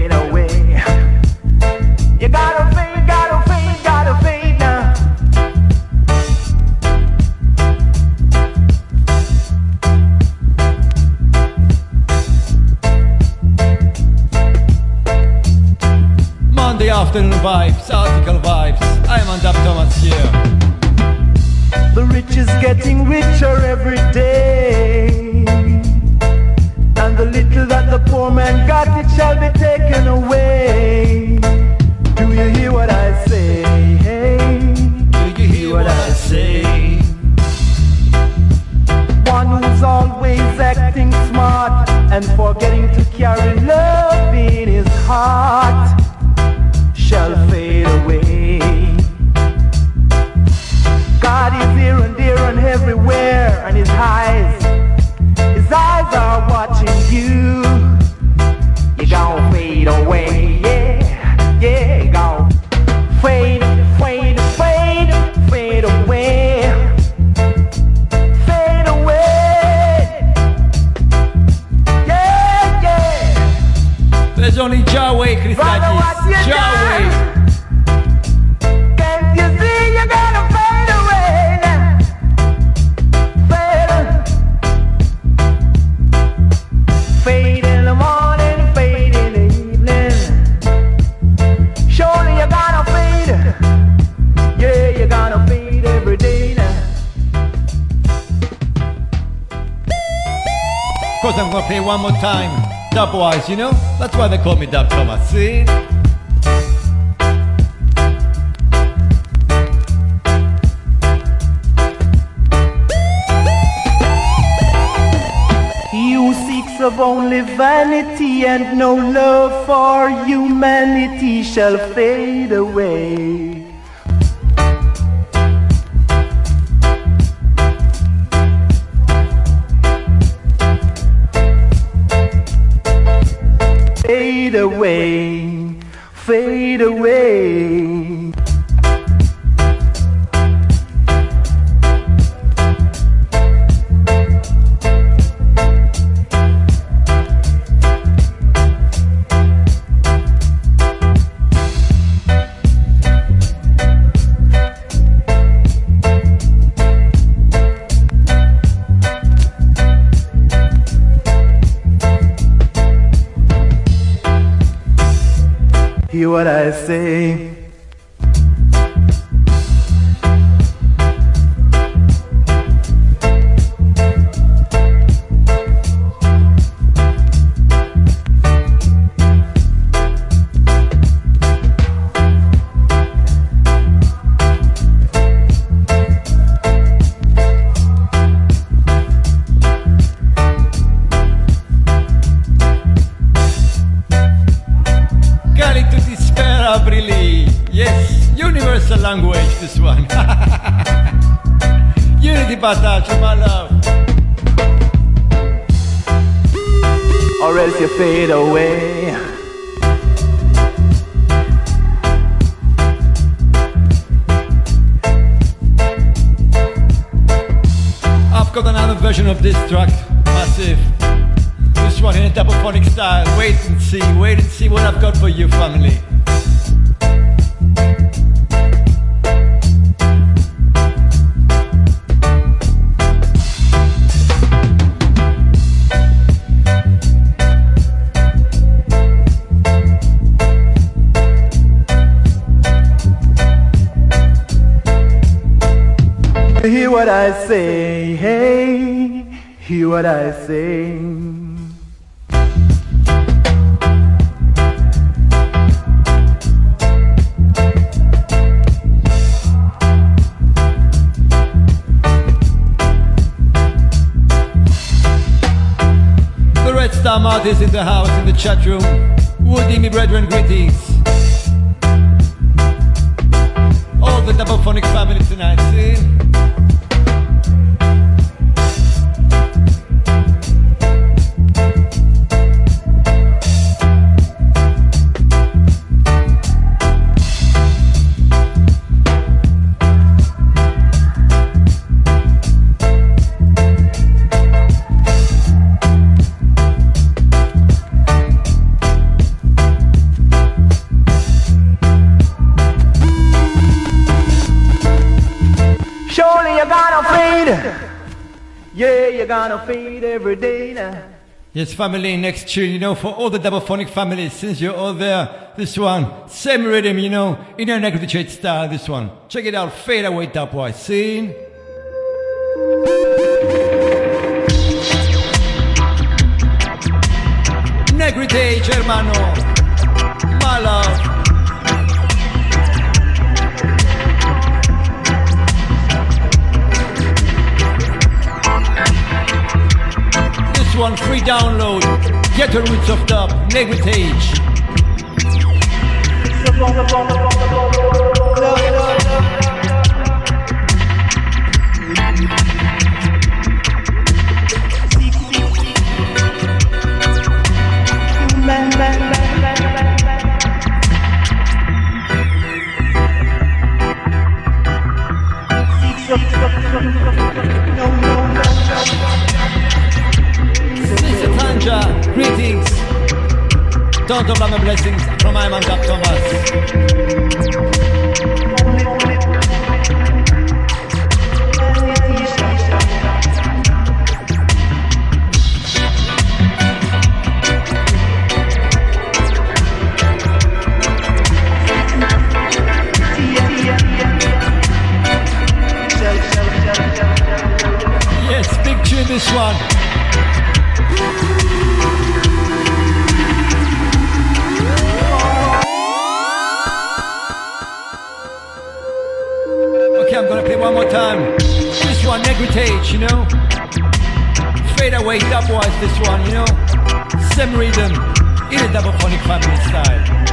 say Yes, family, next tune, you know, for all the double-phonic families, since you're all there, this one, same rhythm, you know, in an agriculture style, this one. Check it out, fade away dubwise, sing. Negrite, hermano. one free download. Get the roots of dub, Negritage. Thank Georgia. Greetings. Don't double my blessings from my man, Jack Thomas. this one. one time. This one, negritage, you know? Fade away dubwise, this one, you know? Same rhythm, in a double phonic family style.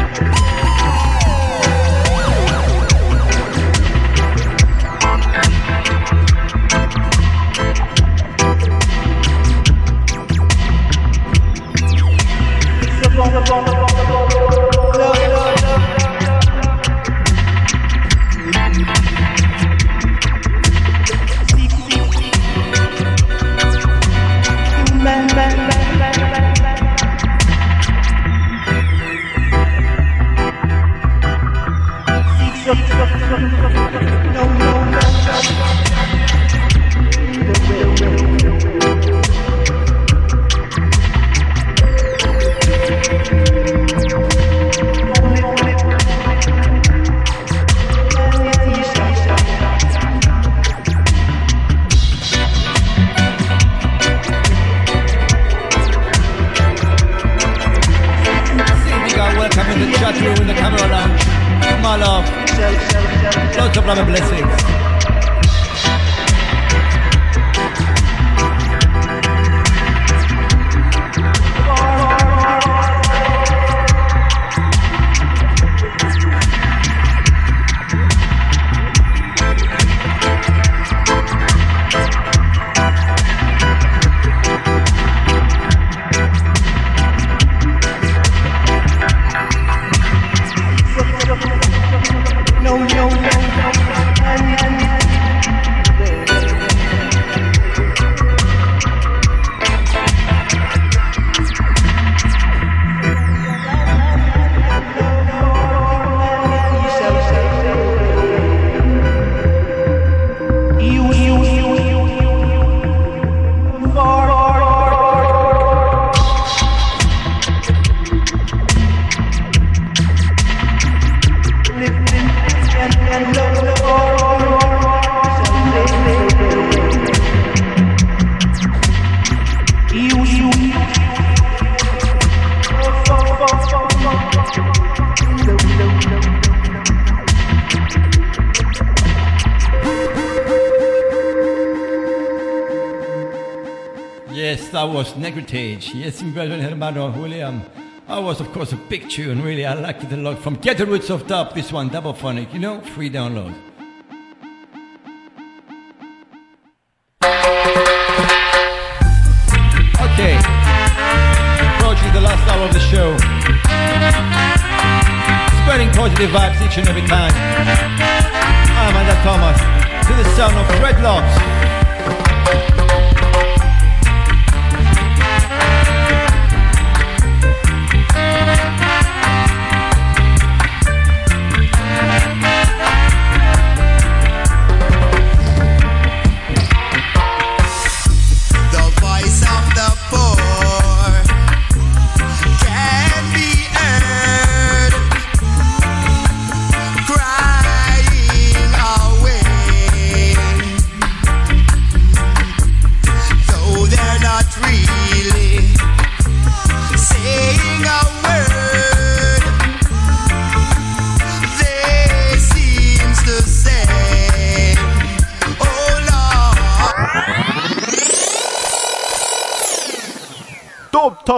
Negritage. Yes, mi piace hermano William. I was, of course, a big tune, really. I liked it a lot. From Get the Roots of Dub, this one, double phonic, you know, free download. Okay, approaching the last hour of the show. Spreading positive vibes each and every time. I-Man Dub Thomas, to the sound of dreadlocks.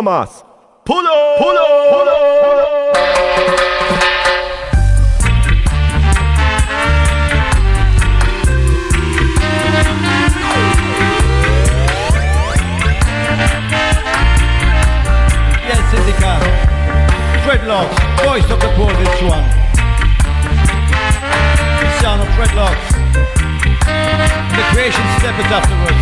Dub Thomas. Pull up. Pull up. Pull up. Yes, Indica. Dreadlocks, voice of the poor, this one. The sound of dreadlocks. The creation step is afterwards.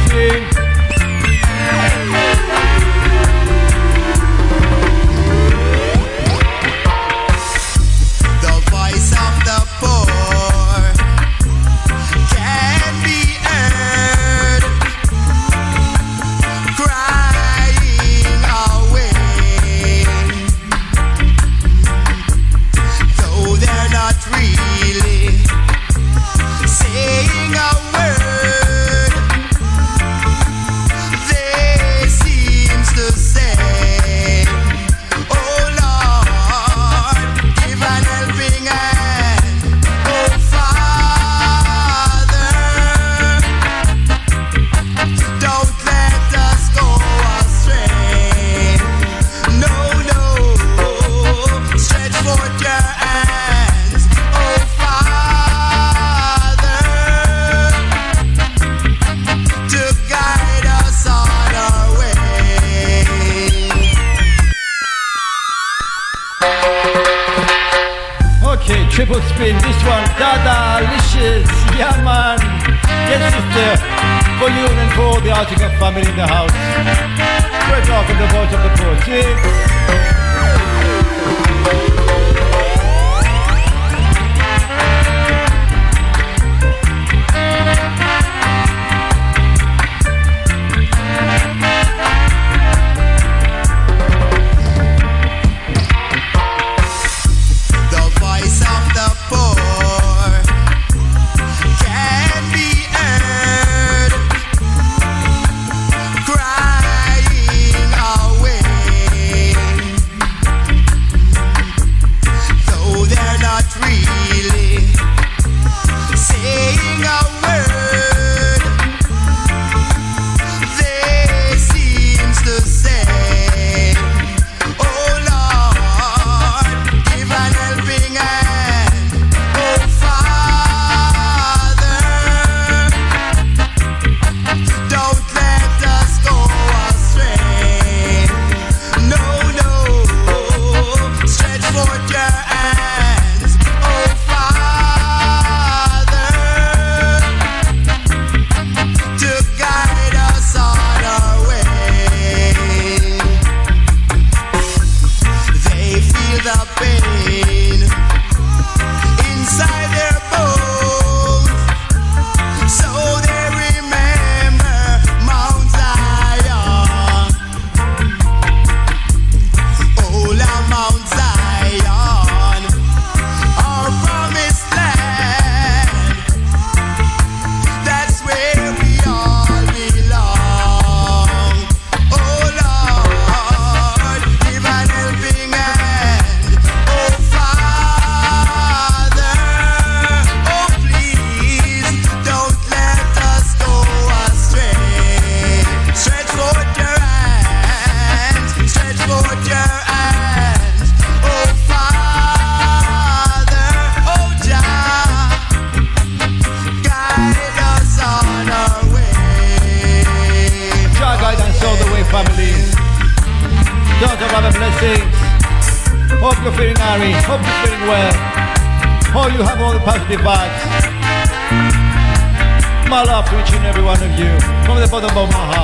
each and every one of you from the bottom of my heart.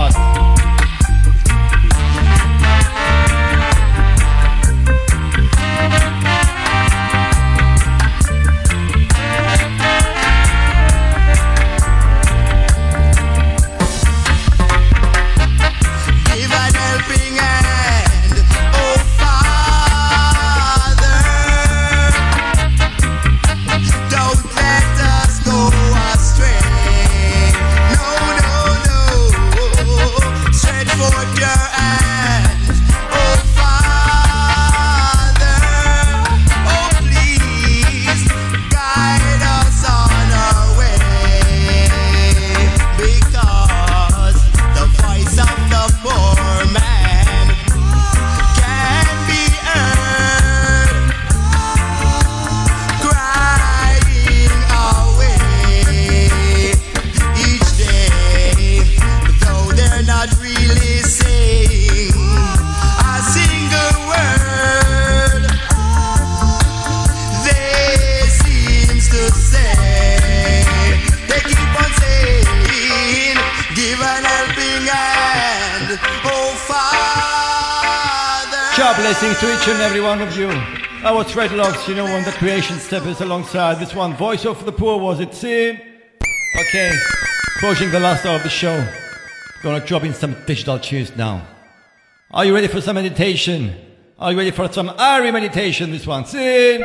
straight you know, when the creation step is alongside. This one, Voice of the Poor, was it? See? Okay, approaching the last hour of the show. Gonna drop in some digital tunes now. Are you ready for some meditation? Are you ready for some Ari meditation? This one, see?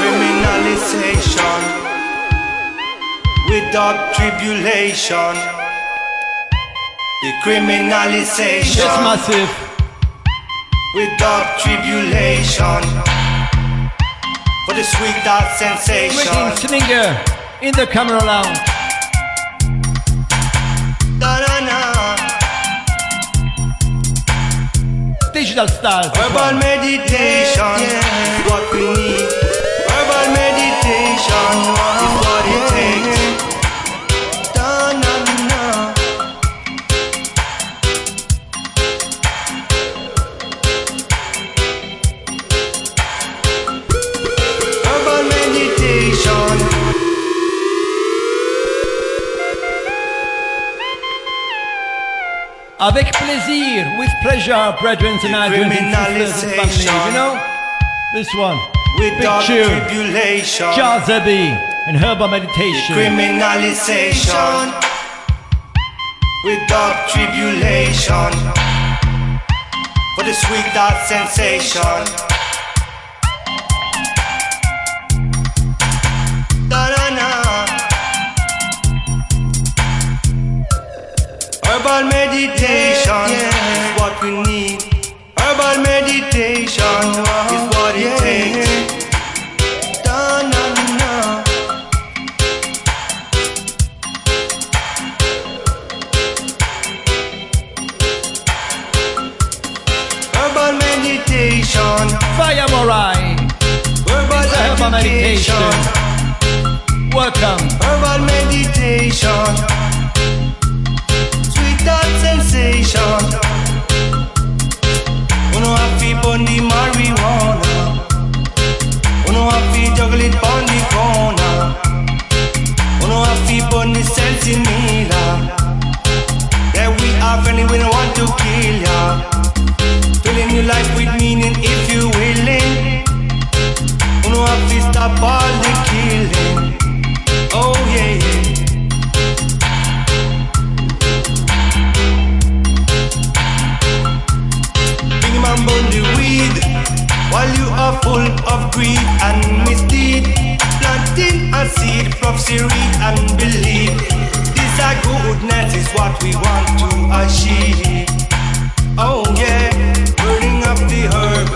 Criminalization without tribulation the criminalization. Massive. Without tribulation. For the sweet that sensation. Waiting slinger in the camera lounge. Digital style. Herbal meditation. Yeah. What we need. Herbal meditation. Avec plaisir, with pleasure, brethren and sisters family. You know, this one. Without Big tune. tribulation. Jazebi and Herbal Meditation. Criminalization without tribulation for the sweet that sensation. Herbal meditation is what we need. Herbal meditation oh, is what it takes. Da-na-na. Herbal meditation. Fire Morai. Herbal Herbal meditation. Meditation. Welcome. Herbal meditation. That sensation. Uno happy on the marijuana. Uno happy juggle it on the corner. Uno happy on the sensimilla. Yeah, we are friendly, we don't want to kill ya. Filling your life with meaning if you willing. Uno have to stop all the killing. Oh yeah, yeah. Weed while you are full of greed and misdeed. Planting a seed, prophecy read and believe. This a goodness is what we want to achieve. Oh yeah, burning up the herb.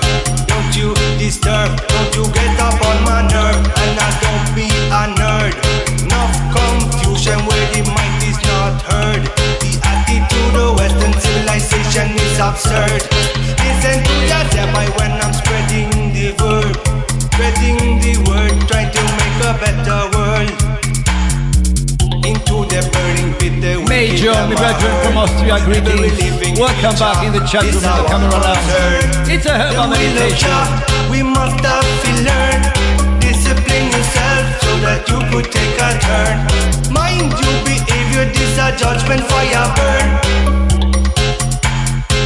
Don't you disturb, don't you get up on my nerve, and I don't be a nerd. Enough confusion where the might is not heard. The attitude of Western civilization is absurd. Listen to yourself I when I'm spreading the word, spreading the word, trying to make a better world. Into the burning pit, the Major, my my brethren from. Austria, greetings. Welcome back in the chat room the camera lounge. It's a we Meditation. We must have to learn. Discipline yourself so that you could take a turn. Mind your behavior, this a judgment fire burn.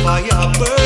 Fire burn,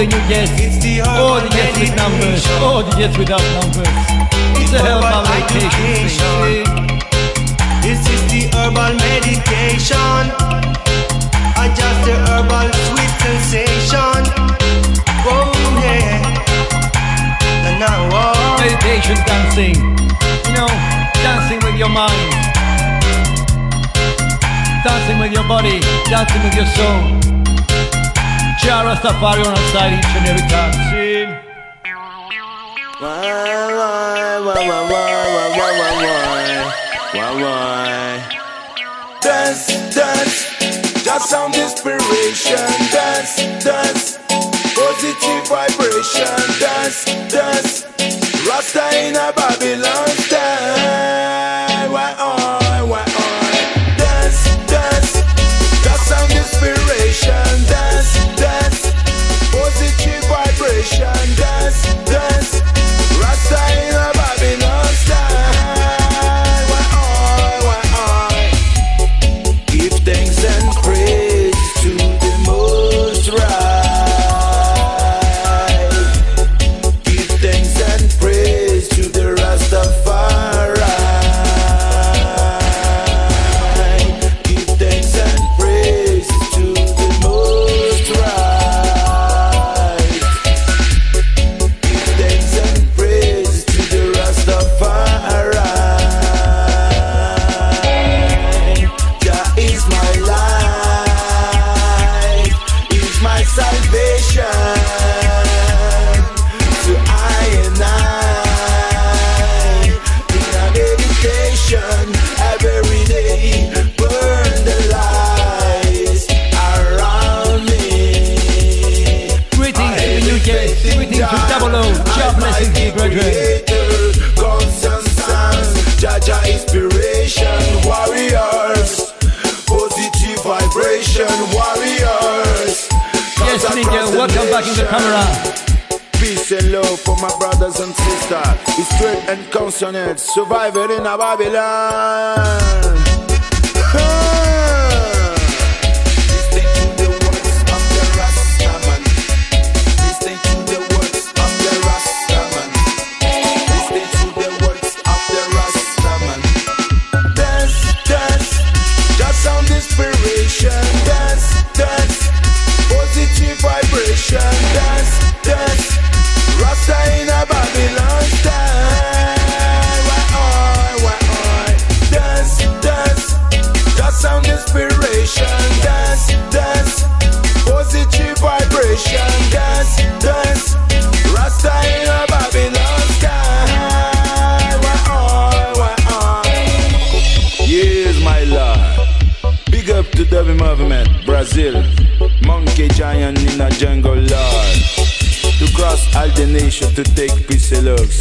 the new guests, all the oh, guests with numbers, all the guests without numbers. It's a Herbal Meditation. thing. This is the herbal medication. I just the herbal sweet sensation. Oh yeah. And now oh. Meditation dancing. You know, dancing with your mind. Dancing with your body, dancing with your soul. Jah Rastafari on our side each and every Peace and love for my brothers and sisters. It's straight and consonant. Surviving in a Babylon. to take peace and love.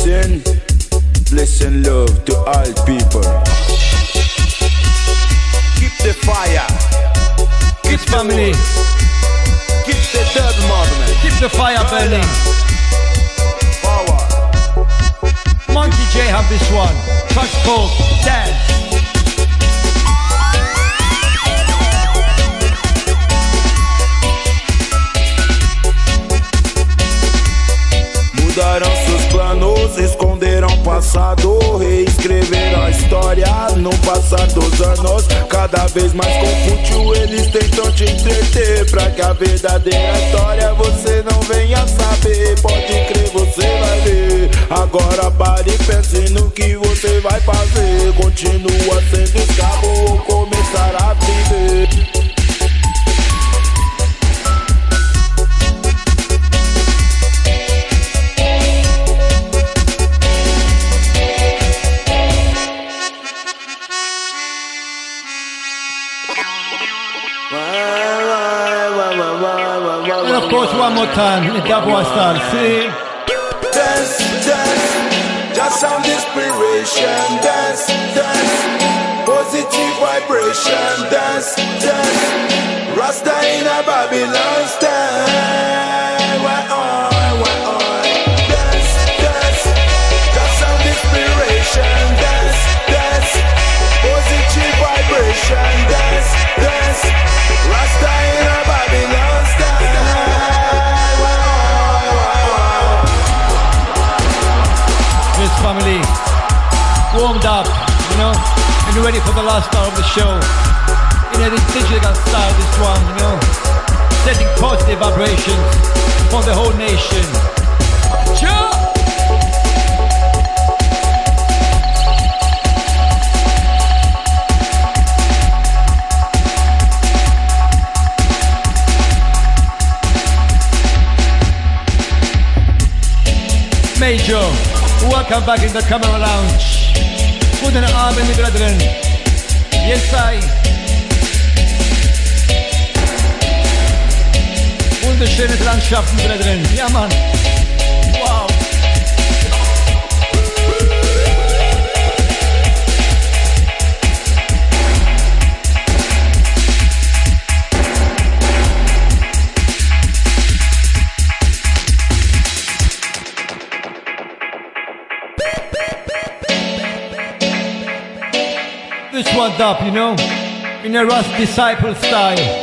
Dance, dance, just sound inspiration. Dance, dance, positive vibration. Dance, dance, Rasta in a Babylon stand. Why on, why on? Dance, dance, just sound inspiration. Dance, dance, positive vibration. you ready for the last hour of the show. in know, this digital style, this one, you know, setting positive vibrations for the whole nation. Jump! Major, welcome back in the Camera Lounge. guten Abend, die Brüder. Jetzt sei wunderschöne Landschaften, Brüder. Ja, Mann. squad up, you know? In a Rust Disciple style.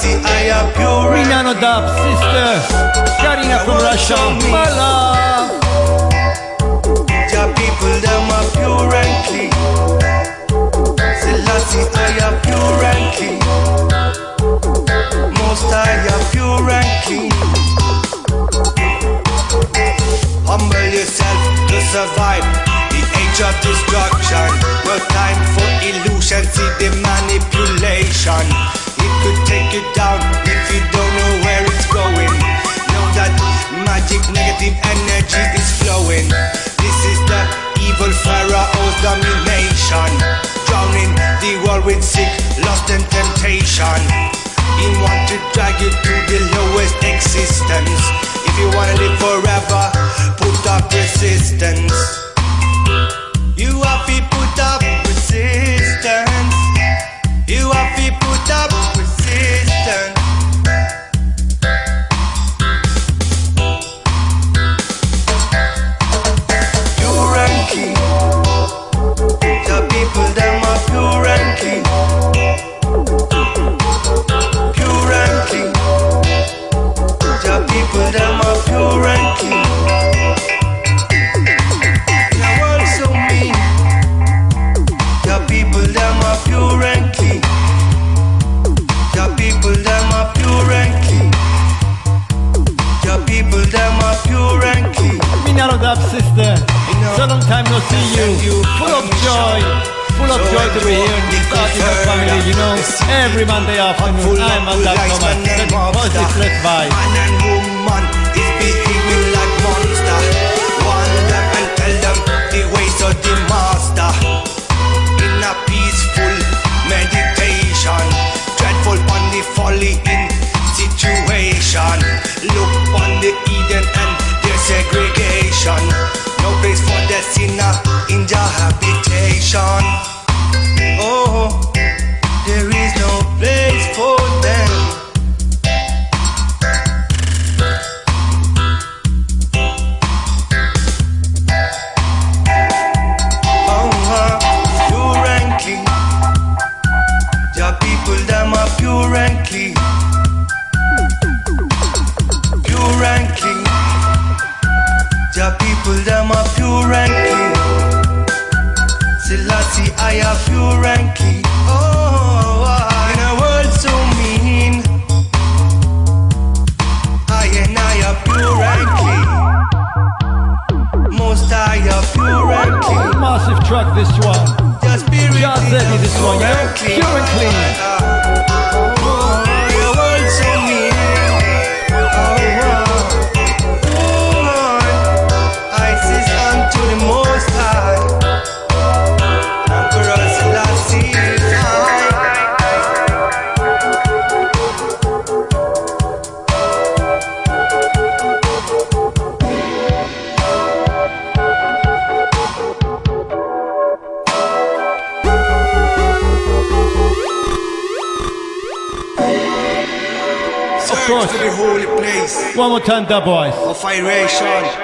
Selassie, I am pure Minano Dub, sister. Karina from Russia. Mala. Your people, them are pure and clean. Selassie, I am pure and clean. Most I am pure and clean. Humble yourself to survive the age of destruction. No time for illusion, see the manipulation. It could take you down if you don't know where it's going. Know that magic, negative energy is flowing. This is the evil pharaoh's domination. Drowning the world with sick, lust and temptation. He want to drag you to the lowest existence. If you wanna live forever, put up resistance. You have to put up resistance. You stop resisting. Dub, sister. So long time no see you. Full of joy. Full of joy to be here in this Artikal family, you know. Every Monday afternoon, I'm that Thomas. Let's positive, let's vibe. Man and woman is behaving like monster. Warn them and tell them the ways of the master. In the habitation. Wakanda boys. Of Iration.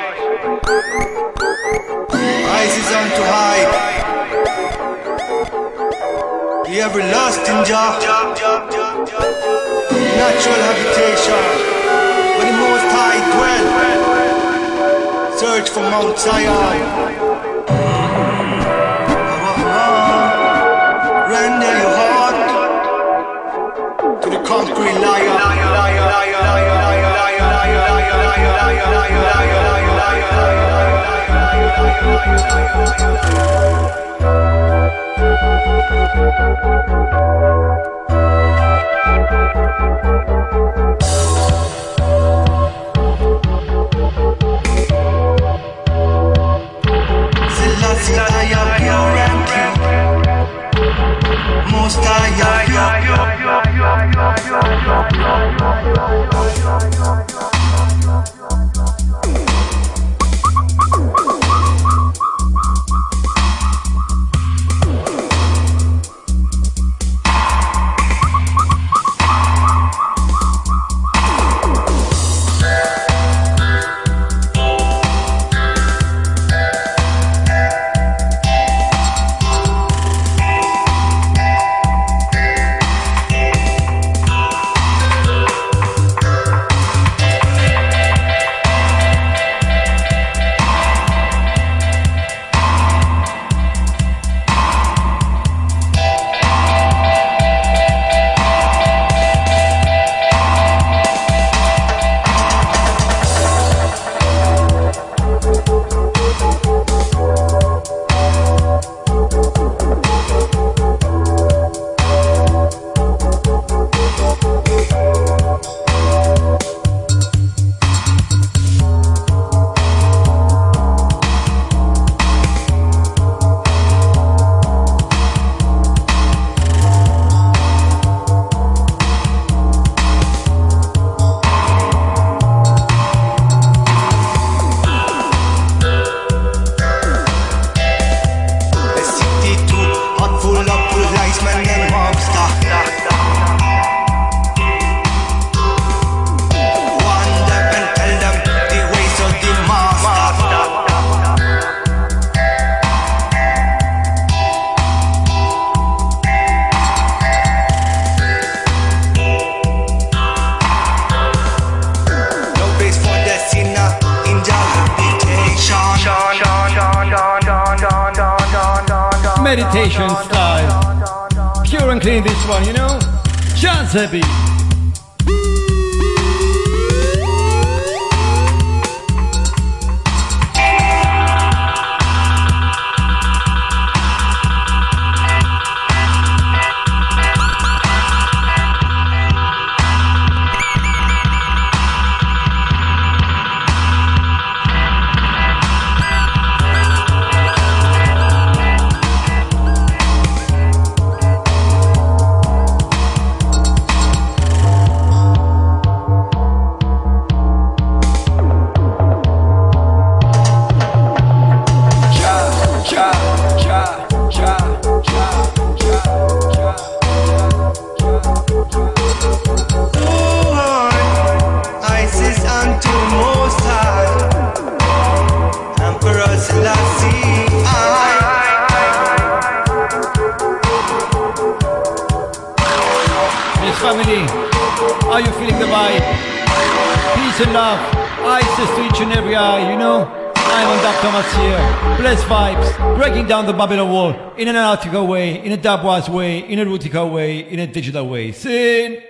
practical way, in a dubwise way, in a Rutica way, in a digital way. Sin!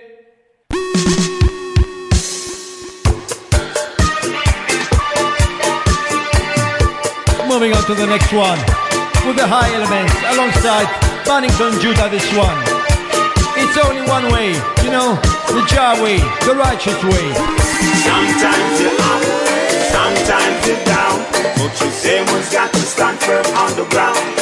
Moving on to the next one with the high elements alongside Bannington Judah this one. It's only one way, you know, the Jah way, the righteous way. Sometimes you're up, sometimes you're down, but you say one's got to stand firm on the ground.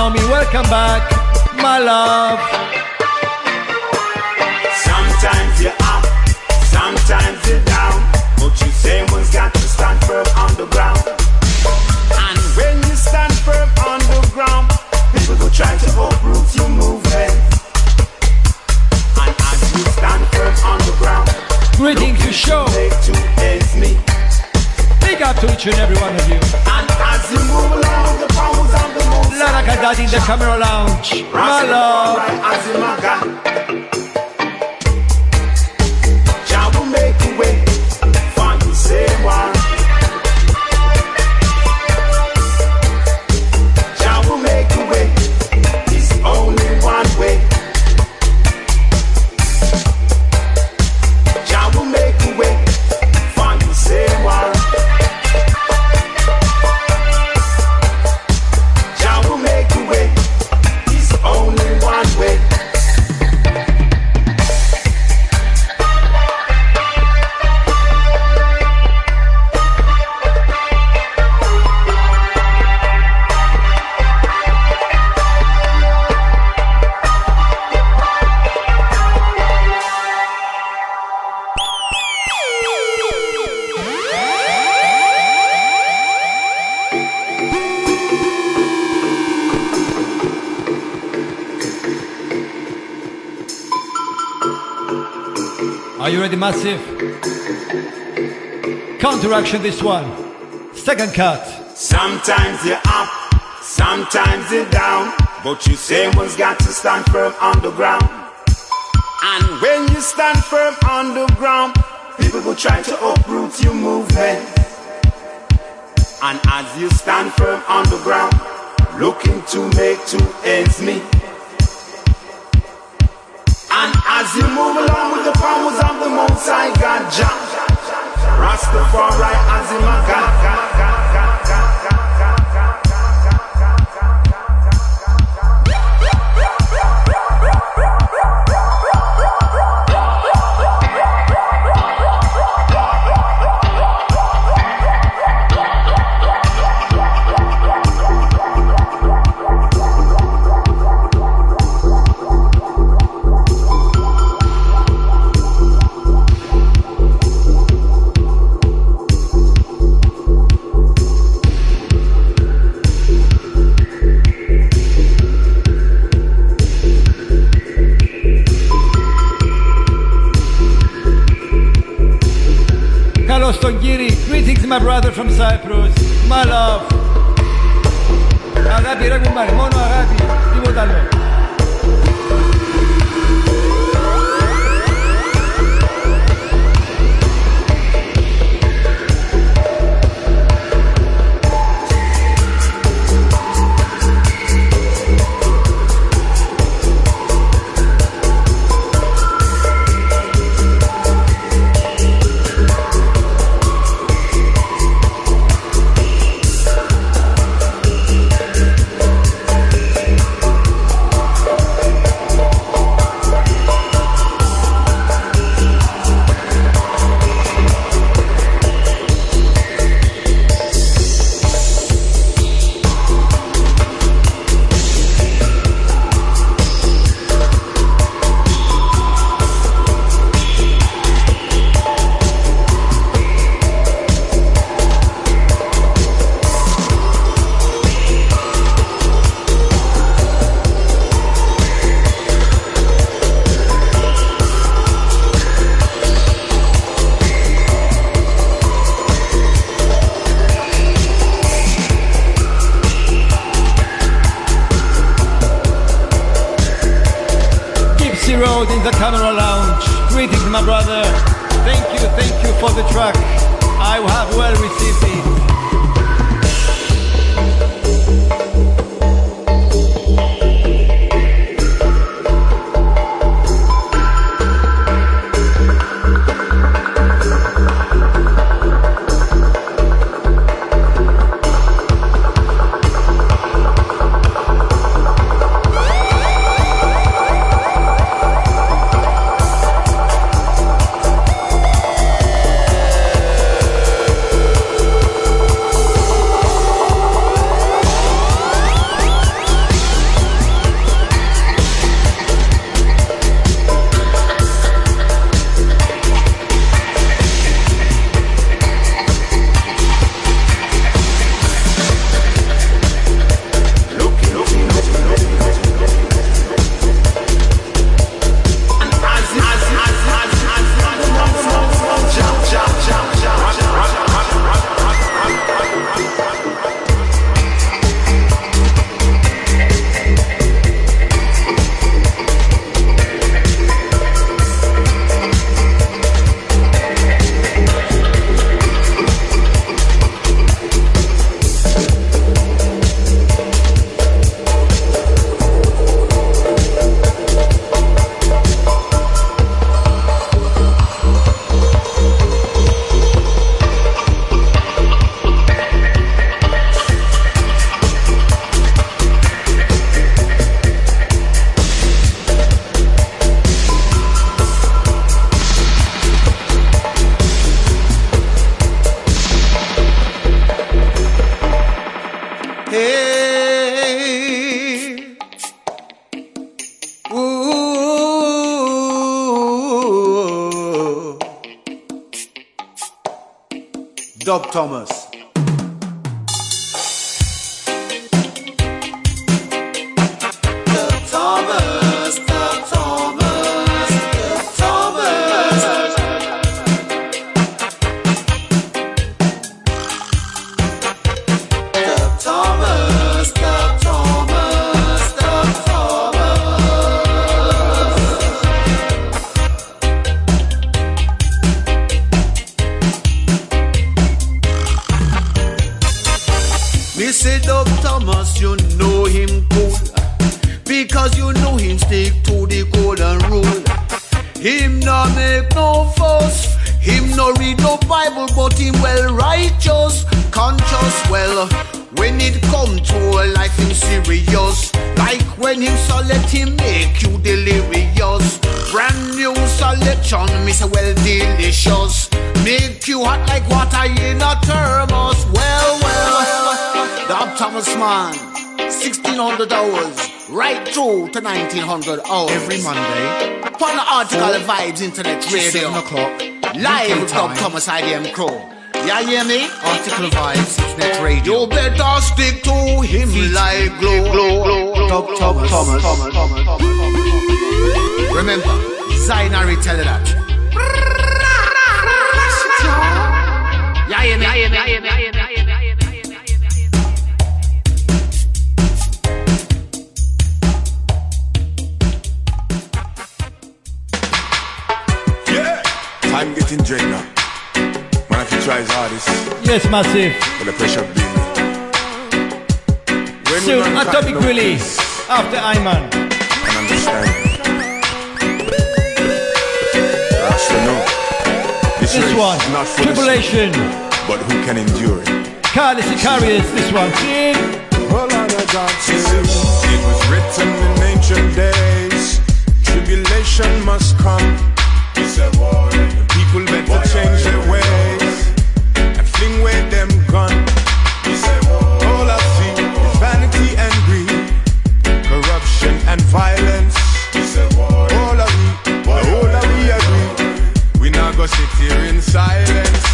Naomi, welcome back. My love. Sometimes you're up, sometimes you're down. But you say one's got to stand firm on the ground. And when you stand firm on the ground, people go try to uproot your movement. And as you stand firm on the ground, Greetings to show. make two ends meet. Big up to each and every one of you. And Lara Kadad in the camera lounge. My love. Counteraction this one. Second cut. Sometimes you're up, sometimes you're down. But you say one's got to stand firm on the ground. And when you stand firm on the ground, people will try to uproot your movement. And as you stand firm on the ground, looking to make two ends meet. And as you move along with the powers of the Most High God, Jah, Rastafari, Carlos my brother from Cyprus. My love. Αγάπη, ρε κουμπάρι, μόνο αγάπη, τίποτα άλλο. Thomas. Thomas, to 1900 hours. Every Monday. Upon the Artikal of Vibes Internet Radio. 7 o'clock. Live with Dub Thomas IDM Crow. Yeah, hear me? Artikal Vibes Internet Radio. You better stick to him like glue. glue, glue. Dub Thomas. Thomas. Remember, Zainari tell you that. Yeah, hear me? Yeah, hear me? Yes, massive. but the pressure be me. When Soon, we man Atomic can't Willie. After I-Man. and understand. Rasta know. This, This one, not for the Tribulation. swift, but who can endure it? Carly Sicarius, this one. Sing. Hold on, I got It was written in ancient days. Tribulation must come. The people better change their ways and fling away them gun. All I see is vanity and greed, corruption and violence. All of we, all of we agree. We not go sit here in silence.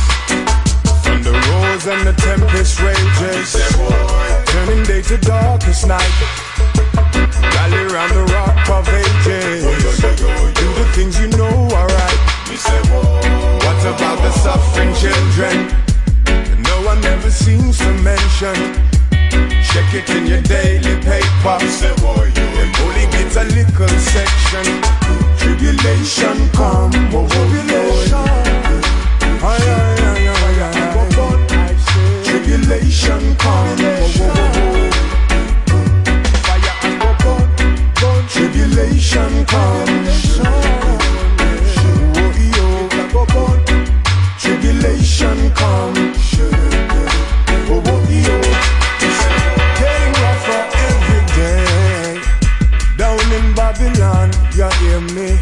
The rose and the tempest rages, turning day to darkest night. Rally round the rock of ages. Do the things you know are right. What about the suffering children? Seems to mention. Check it in your daily paper. Them only get a little section. tribulation come. Oh, oh, oh. Tribulation. Tribulation come. Oh, oh, oh, and. Tribulation come. Oh, go burn. Tribulation come. You hear me?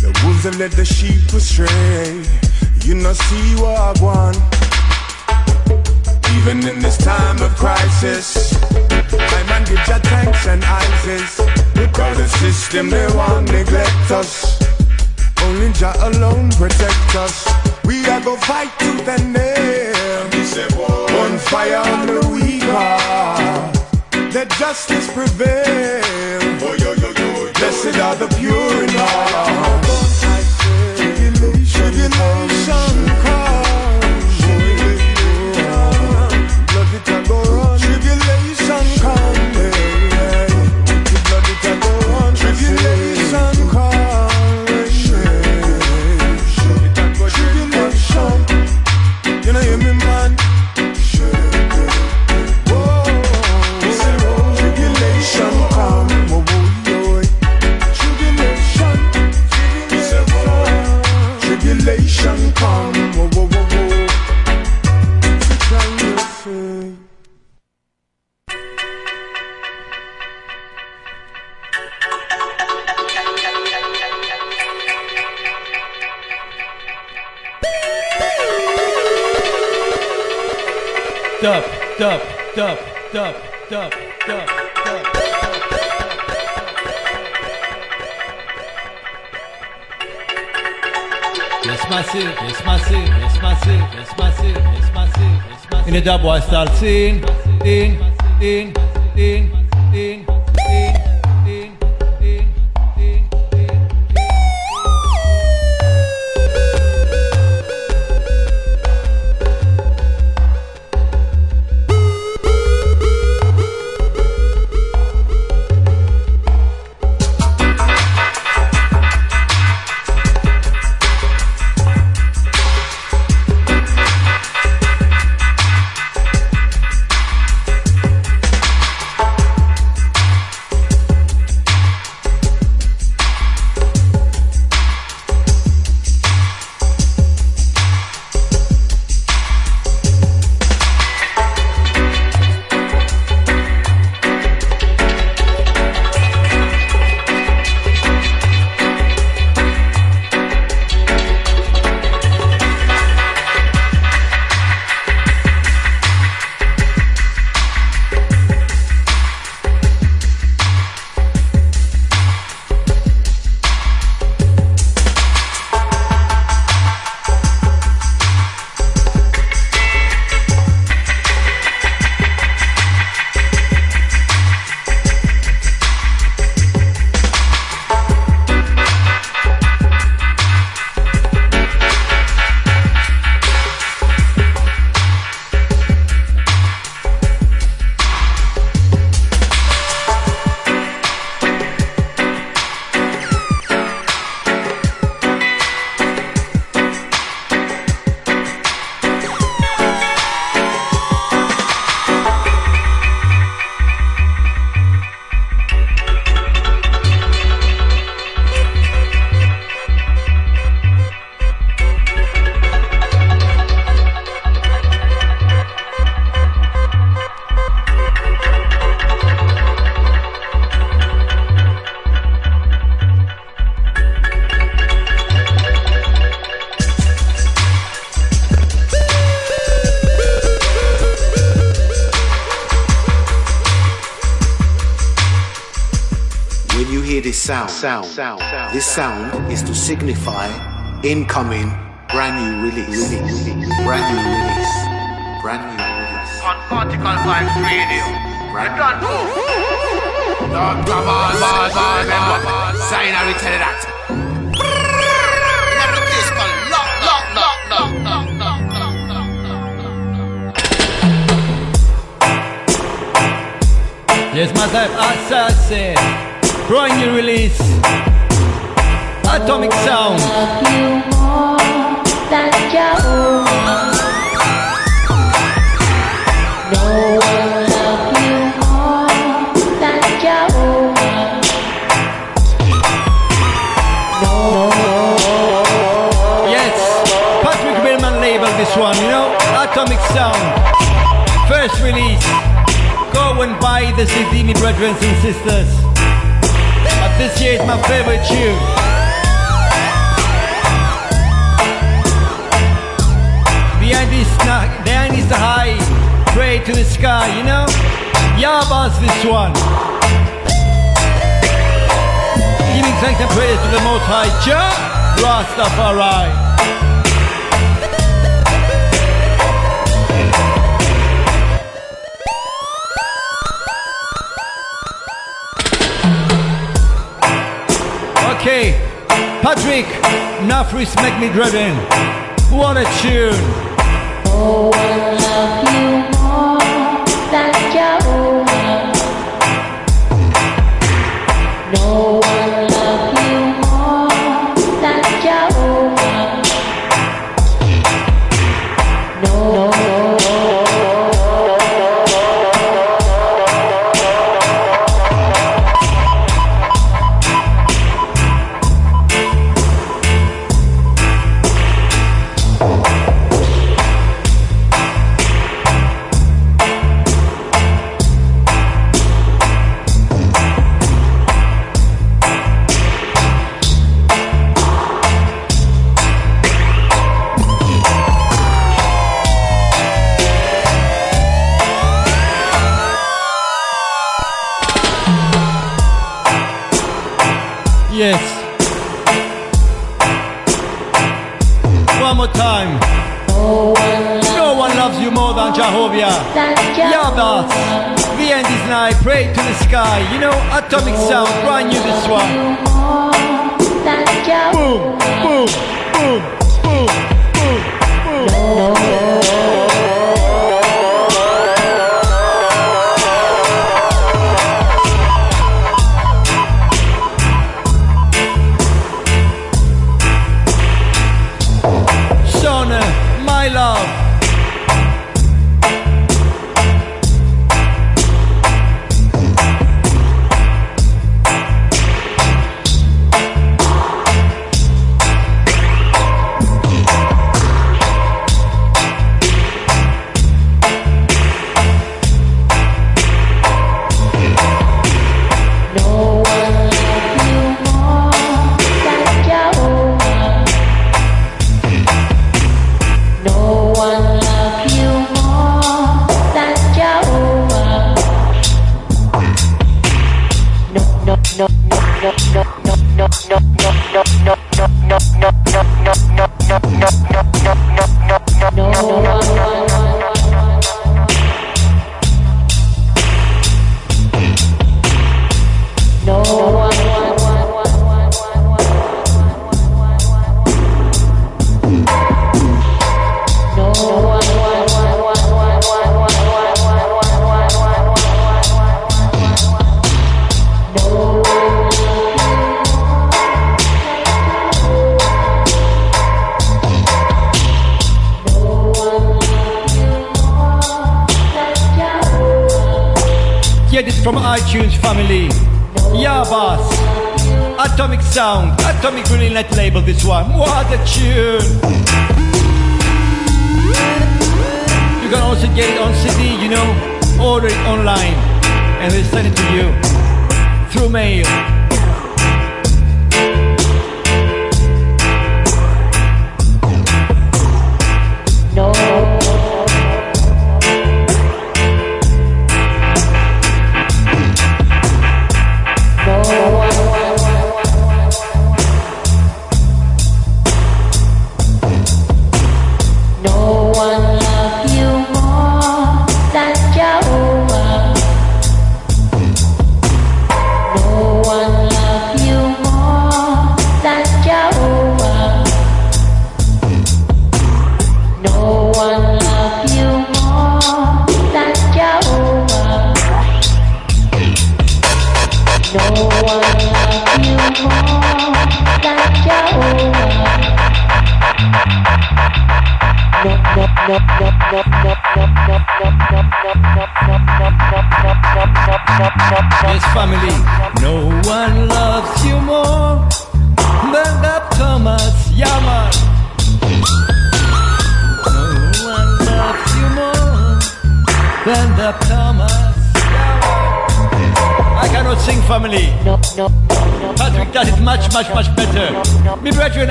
The wolves that let the sheep astray. You not see what I want. Even in this time of crisis, I man give your thanks and ISIS. Because the system they want neglect us. Only Jah alone protect us. We are go fight tooth and nail. One fire on the weak heart. Let justice prevail. Blessed are the pure in heart. Tribulation comes. Yes, massive, yes, massive, yes, massive. In the dub, I start seeing, in, in, in, in, sound, sound, sound, this sound is to signify incoming brand new release, brand new release, brand new release. On Artikal Vibes Radio. Brand Done. Don't come on, boys, boys, remember. Sign and tell you that. Every place called lock, lock, lock, lock, lock, lock, Yes, my type assassin. New release. Atomic Sound. Yes, Patrick this one, you know, Atomic Sound. First release. Go and buy the CD, me brethren and sisters. Is my favorite tune. Behind this, behind this high, pray to the sky, you know. Yabas this one. Giving thanks and praise to the Most High, Jah Rastafari. Okay, Patrick, Nafris make me driven. What a tune! Oh, I love you more than your own. No. Sky. You know, atomic sound. Brand new this one. Boom,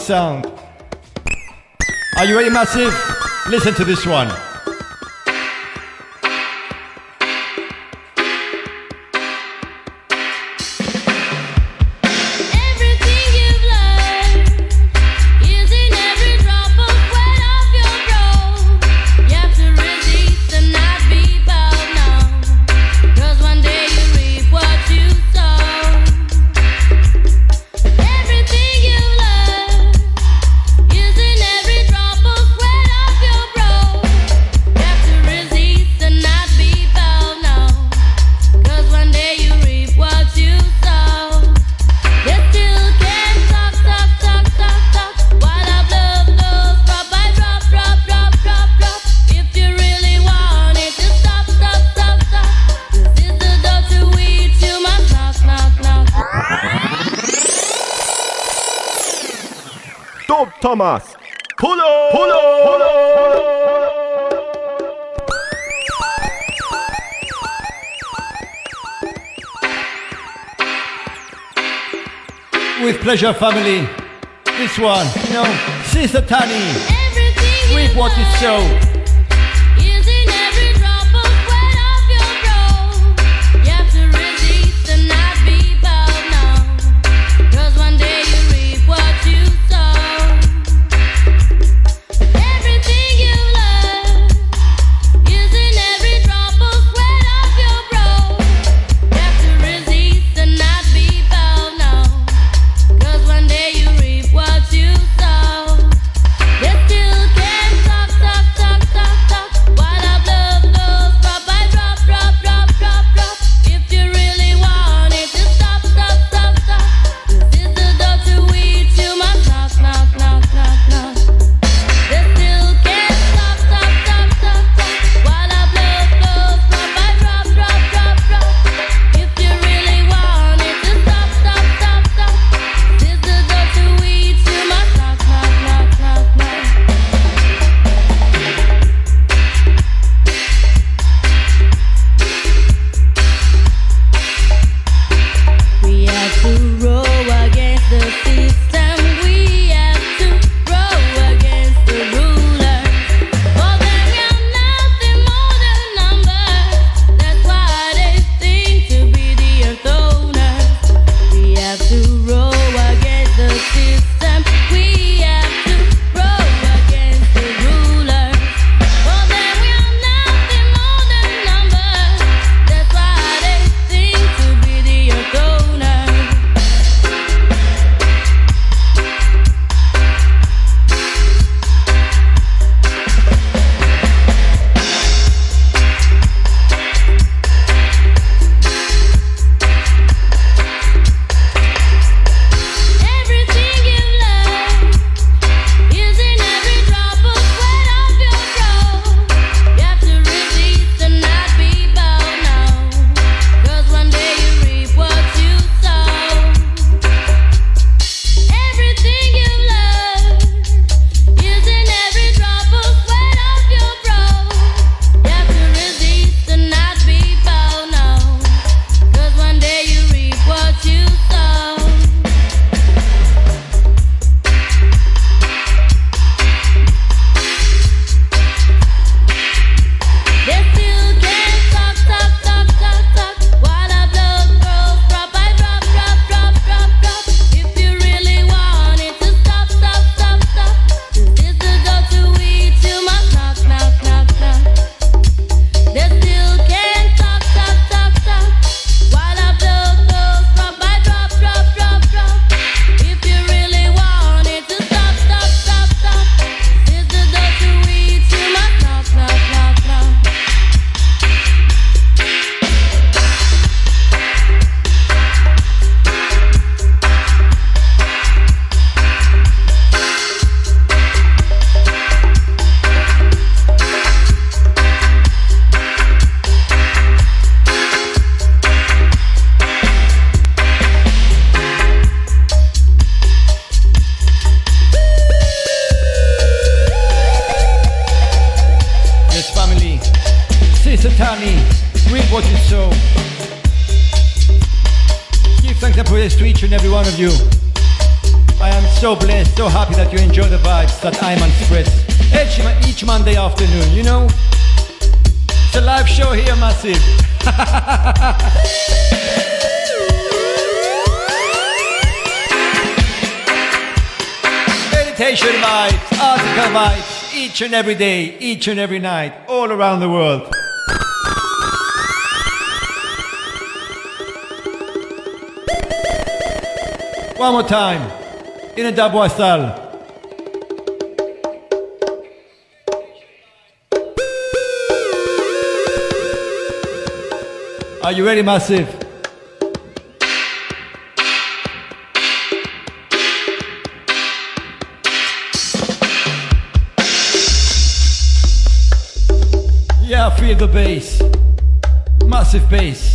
sound. Are you ready, Massive? Listen to this one. pleasure, family. This one, you know, Sister Tani. sweet Reap what you sow. and every day, each and every night, all around the world. One more time. In a dabwasal. Are you ready, Massive? the bass, massive bass.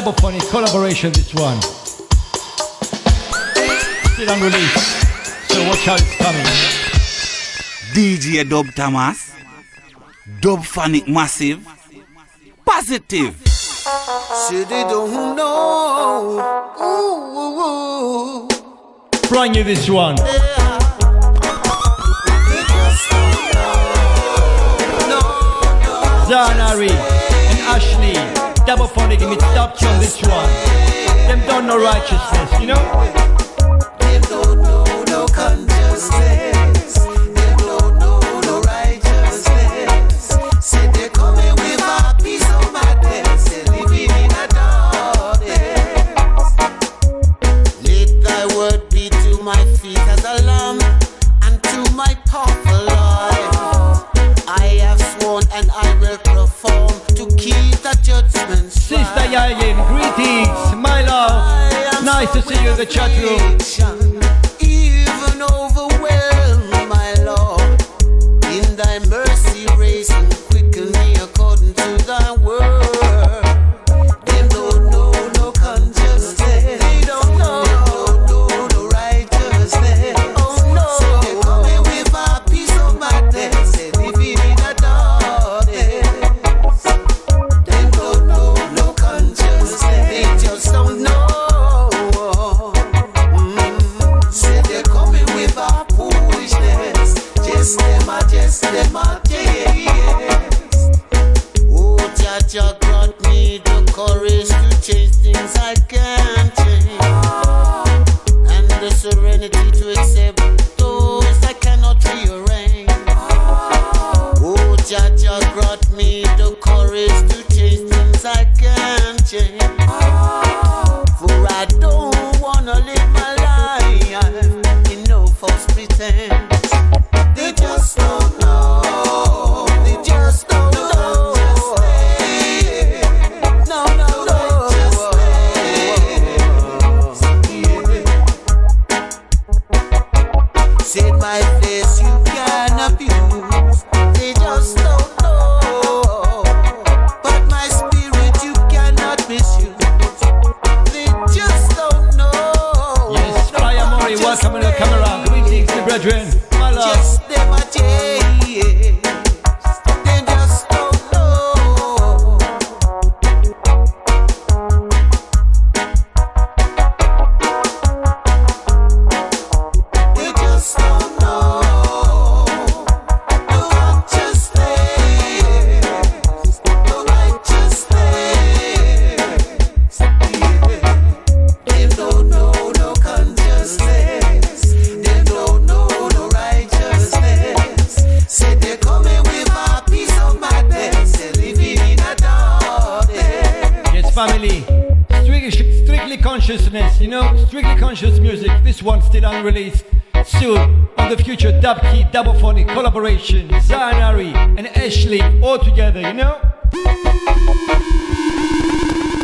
double pony collaboration this one. Still unreleased. so watch out it's coming. DJ Dub Thomas, Dub Fanic Massive, Positive. She don't know. Ooh, ooh, ooh. Bring you this one. Yeah. Zanari and Ashley. Double funny, give me top chum this one. Them don't no righteousness, you know? the chat room.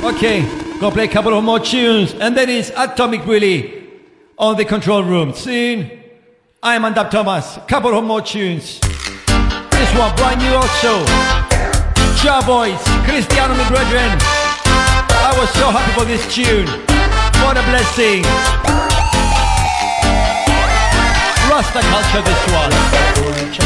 Okay, gonna play a couple of more tunes, and that is Atomic Willie on the control room. Soon, I-Man Dub Thomas. Couple of more tunes. This one brand new also. Cha Boys, Cristiano, my brethren. I was so happy for this tune. What a blessing. Rasta culture, this one.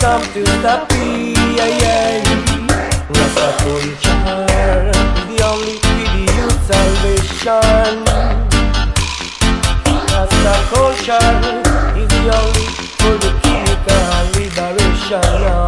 Come to the PIA. Rasta culture, the only video salvation. Rasta culture is the only for the chemical liberation.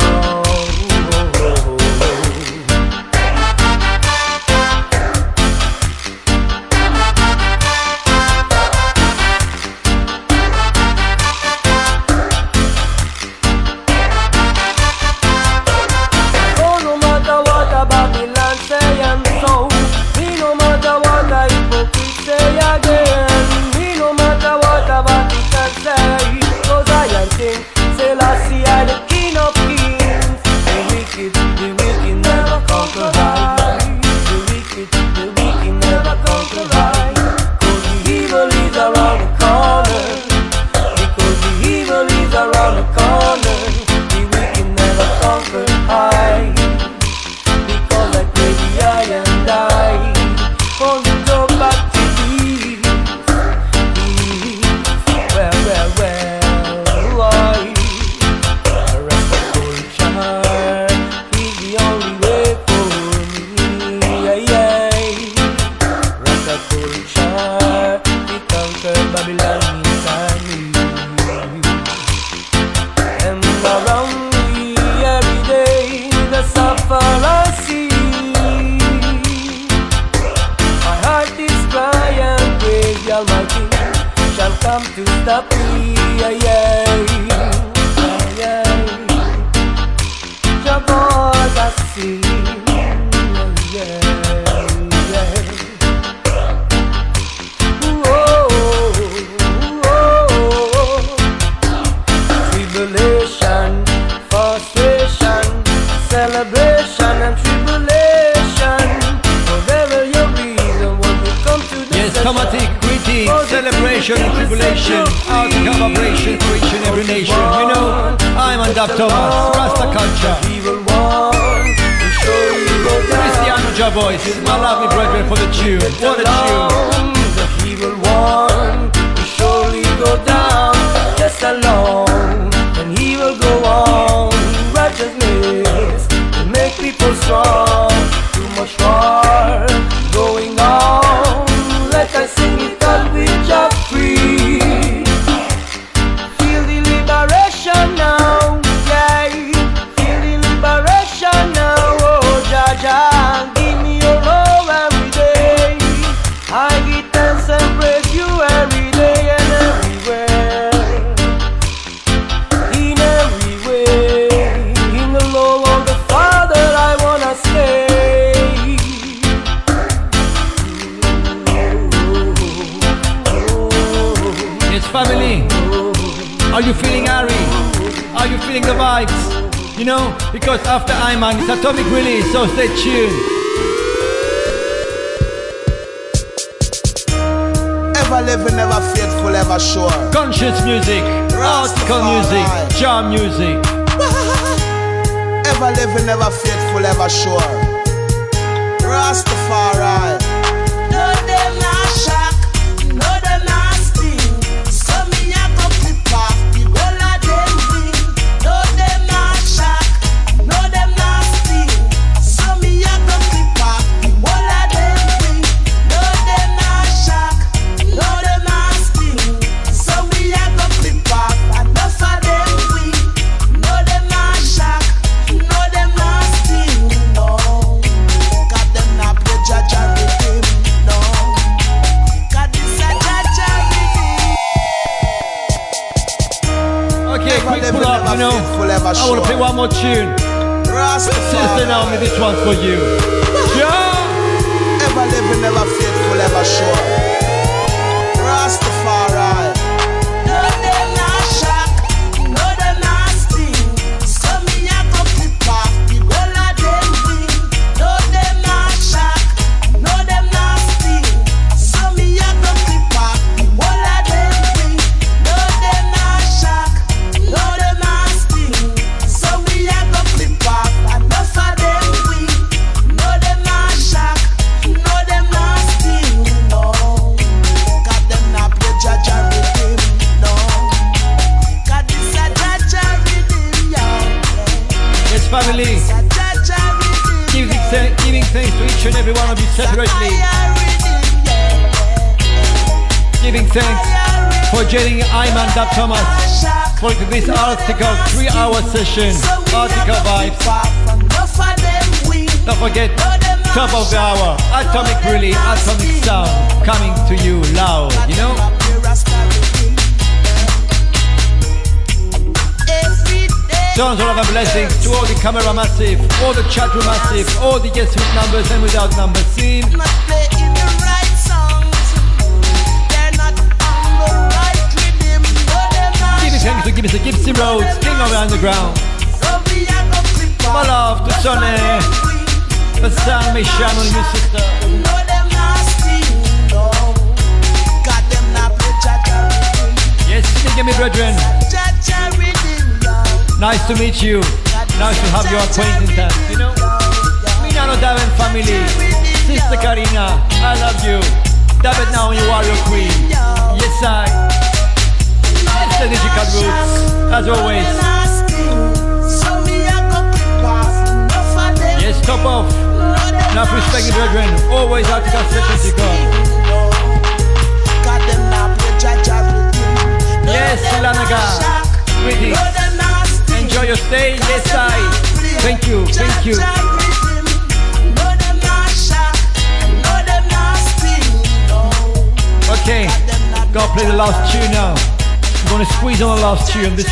Hour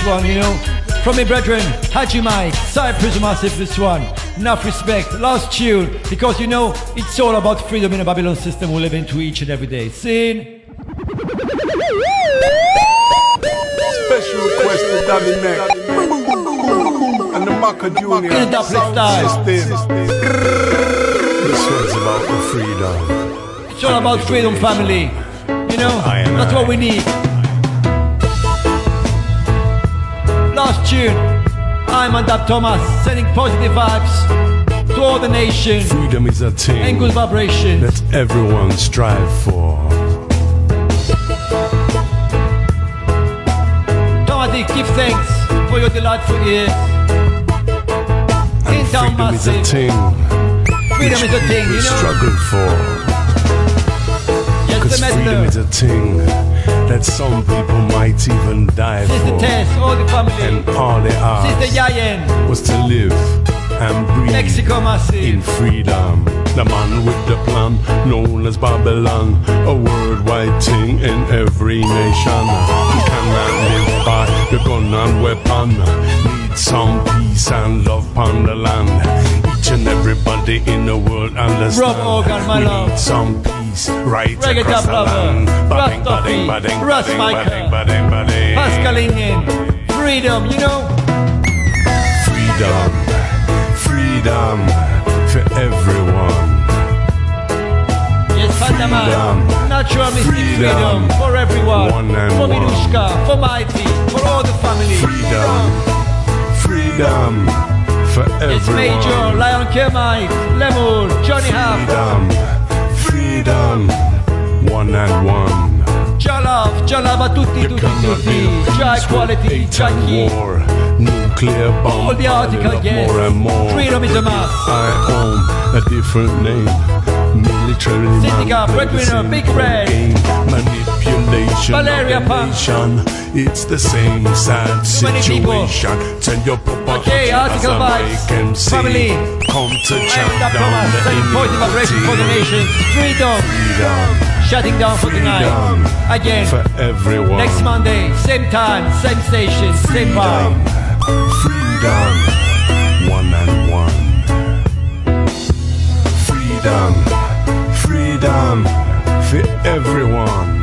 one, you know. From me brethren, Haji Mike, Cypress Massive, this one. Enough respect, last tune, because you know, it's all about freedom in a Babylon system we live into each and every day. Scene. Special request to Danny Mac and the Maka Junior. In a dubplate style. System. This one's about the freedom. It's all about freedom, family. You know, that's what we need. Tune, I-Man Dub Thomas, sending positive vibes to all the nation Freedom is a thing and good vibration. that everyone strive for. Tomati, give thanks for your delightful ears. And Freedom is a massive. thing Freedom is a thing, you know. struggle for. Yes, the freedom is a thing that some people might even die Sister for. Tess, all the family. And all they Sister asked Yayen, was to live and breathe Mexico in freedom. The man with the plan, known as Babylon, a worldwide thing in every nation. You cannot live by the gun and weapon. Need some peace and love upon the land. Each and everybody in the world understand. Rob Organ, my we love. need some peace right Reggae across the Lover, land. Russ Ba-ding, Duffy, ba-ding, ba-ding, Russ ba-ding, Michael. Pascal Ingen. Freedom, you know. Freedom, freedom for everyone. Yes. Freedom. Natural mystic freedom, Freedom. for everyone. One and for one. Minushka, for Mighty, for all the family. Freedom, freedom for It's Major, everyone. Lion Kermite, Lemur, Johnny Half, Freedom, freedom, one and one. Jalaf, Jalava tutti, tutti, tutti. Jai quality, Jai key. War, nuclear bomb, All the article, yes. more and more. Freedom is a must. I own a different name. Military Syndica, Breadwinner, Big Red. game, manipulation, Valeria of the Punk. nation. It's the same sad Too many people. situation. Tell your papa Okay, article as a make 'em see. Family. Come to Countdown. The important vibration for the nation. Freedom. Freedom. Shutting down for Freedom. Again. For everyone. Next Monday, same time, same station, same vibe. Freedom. One and one. Freedom. Freedom. For everyone.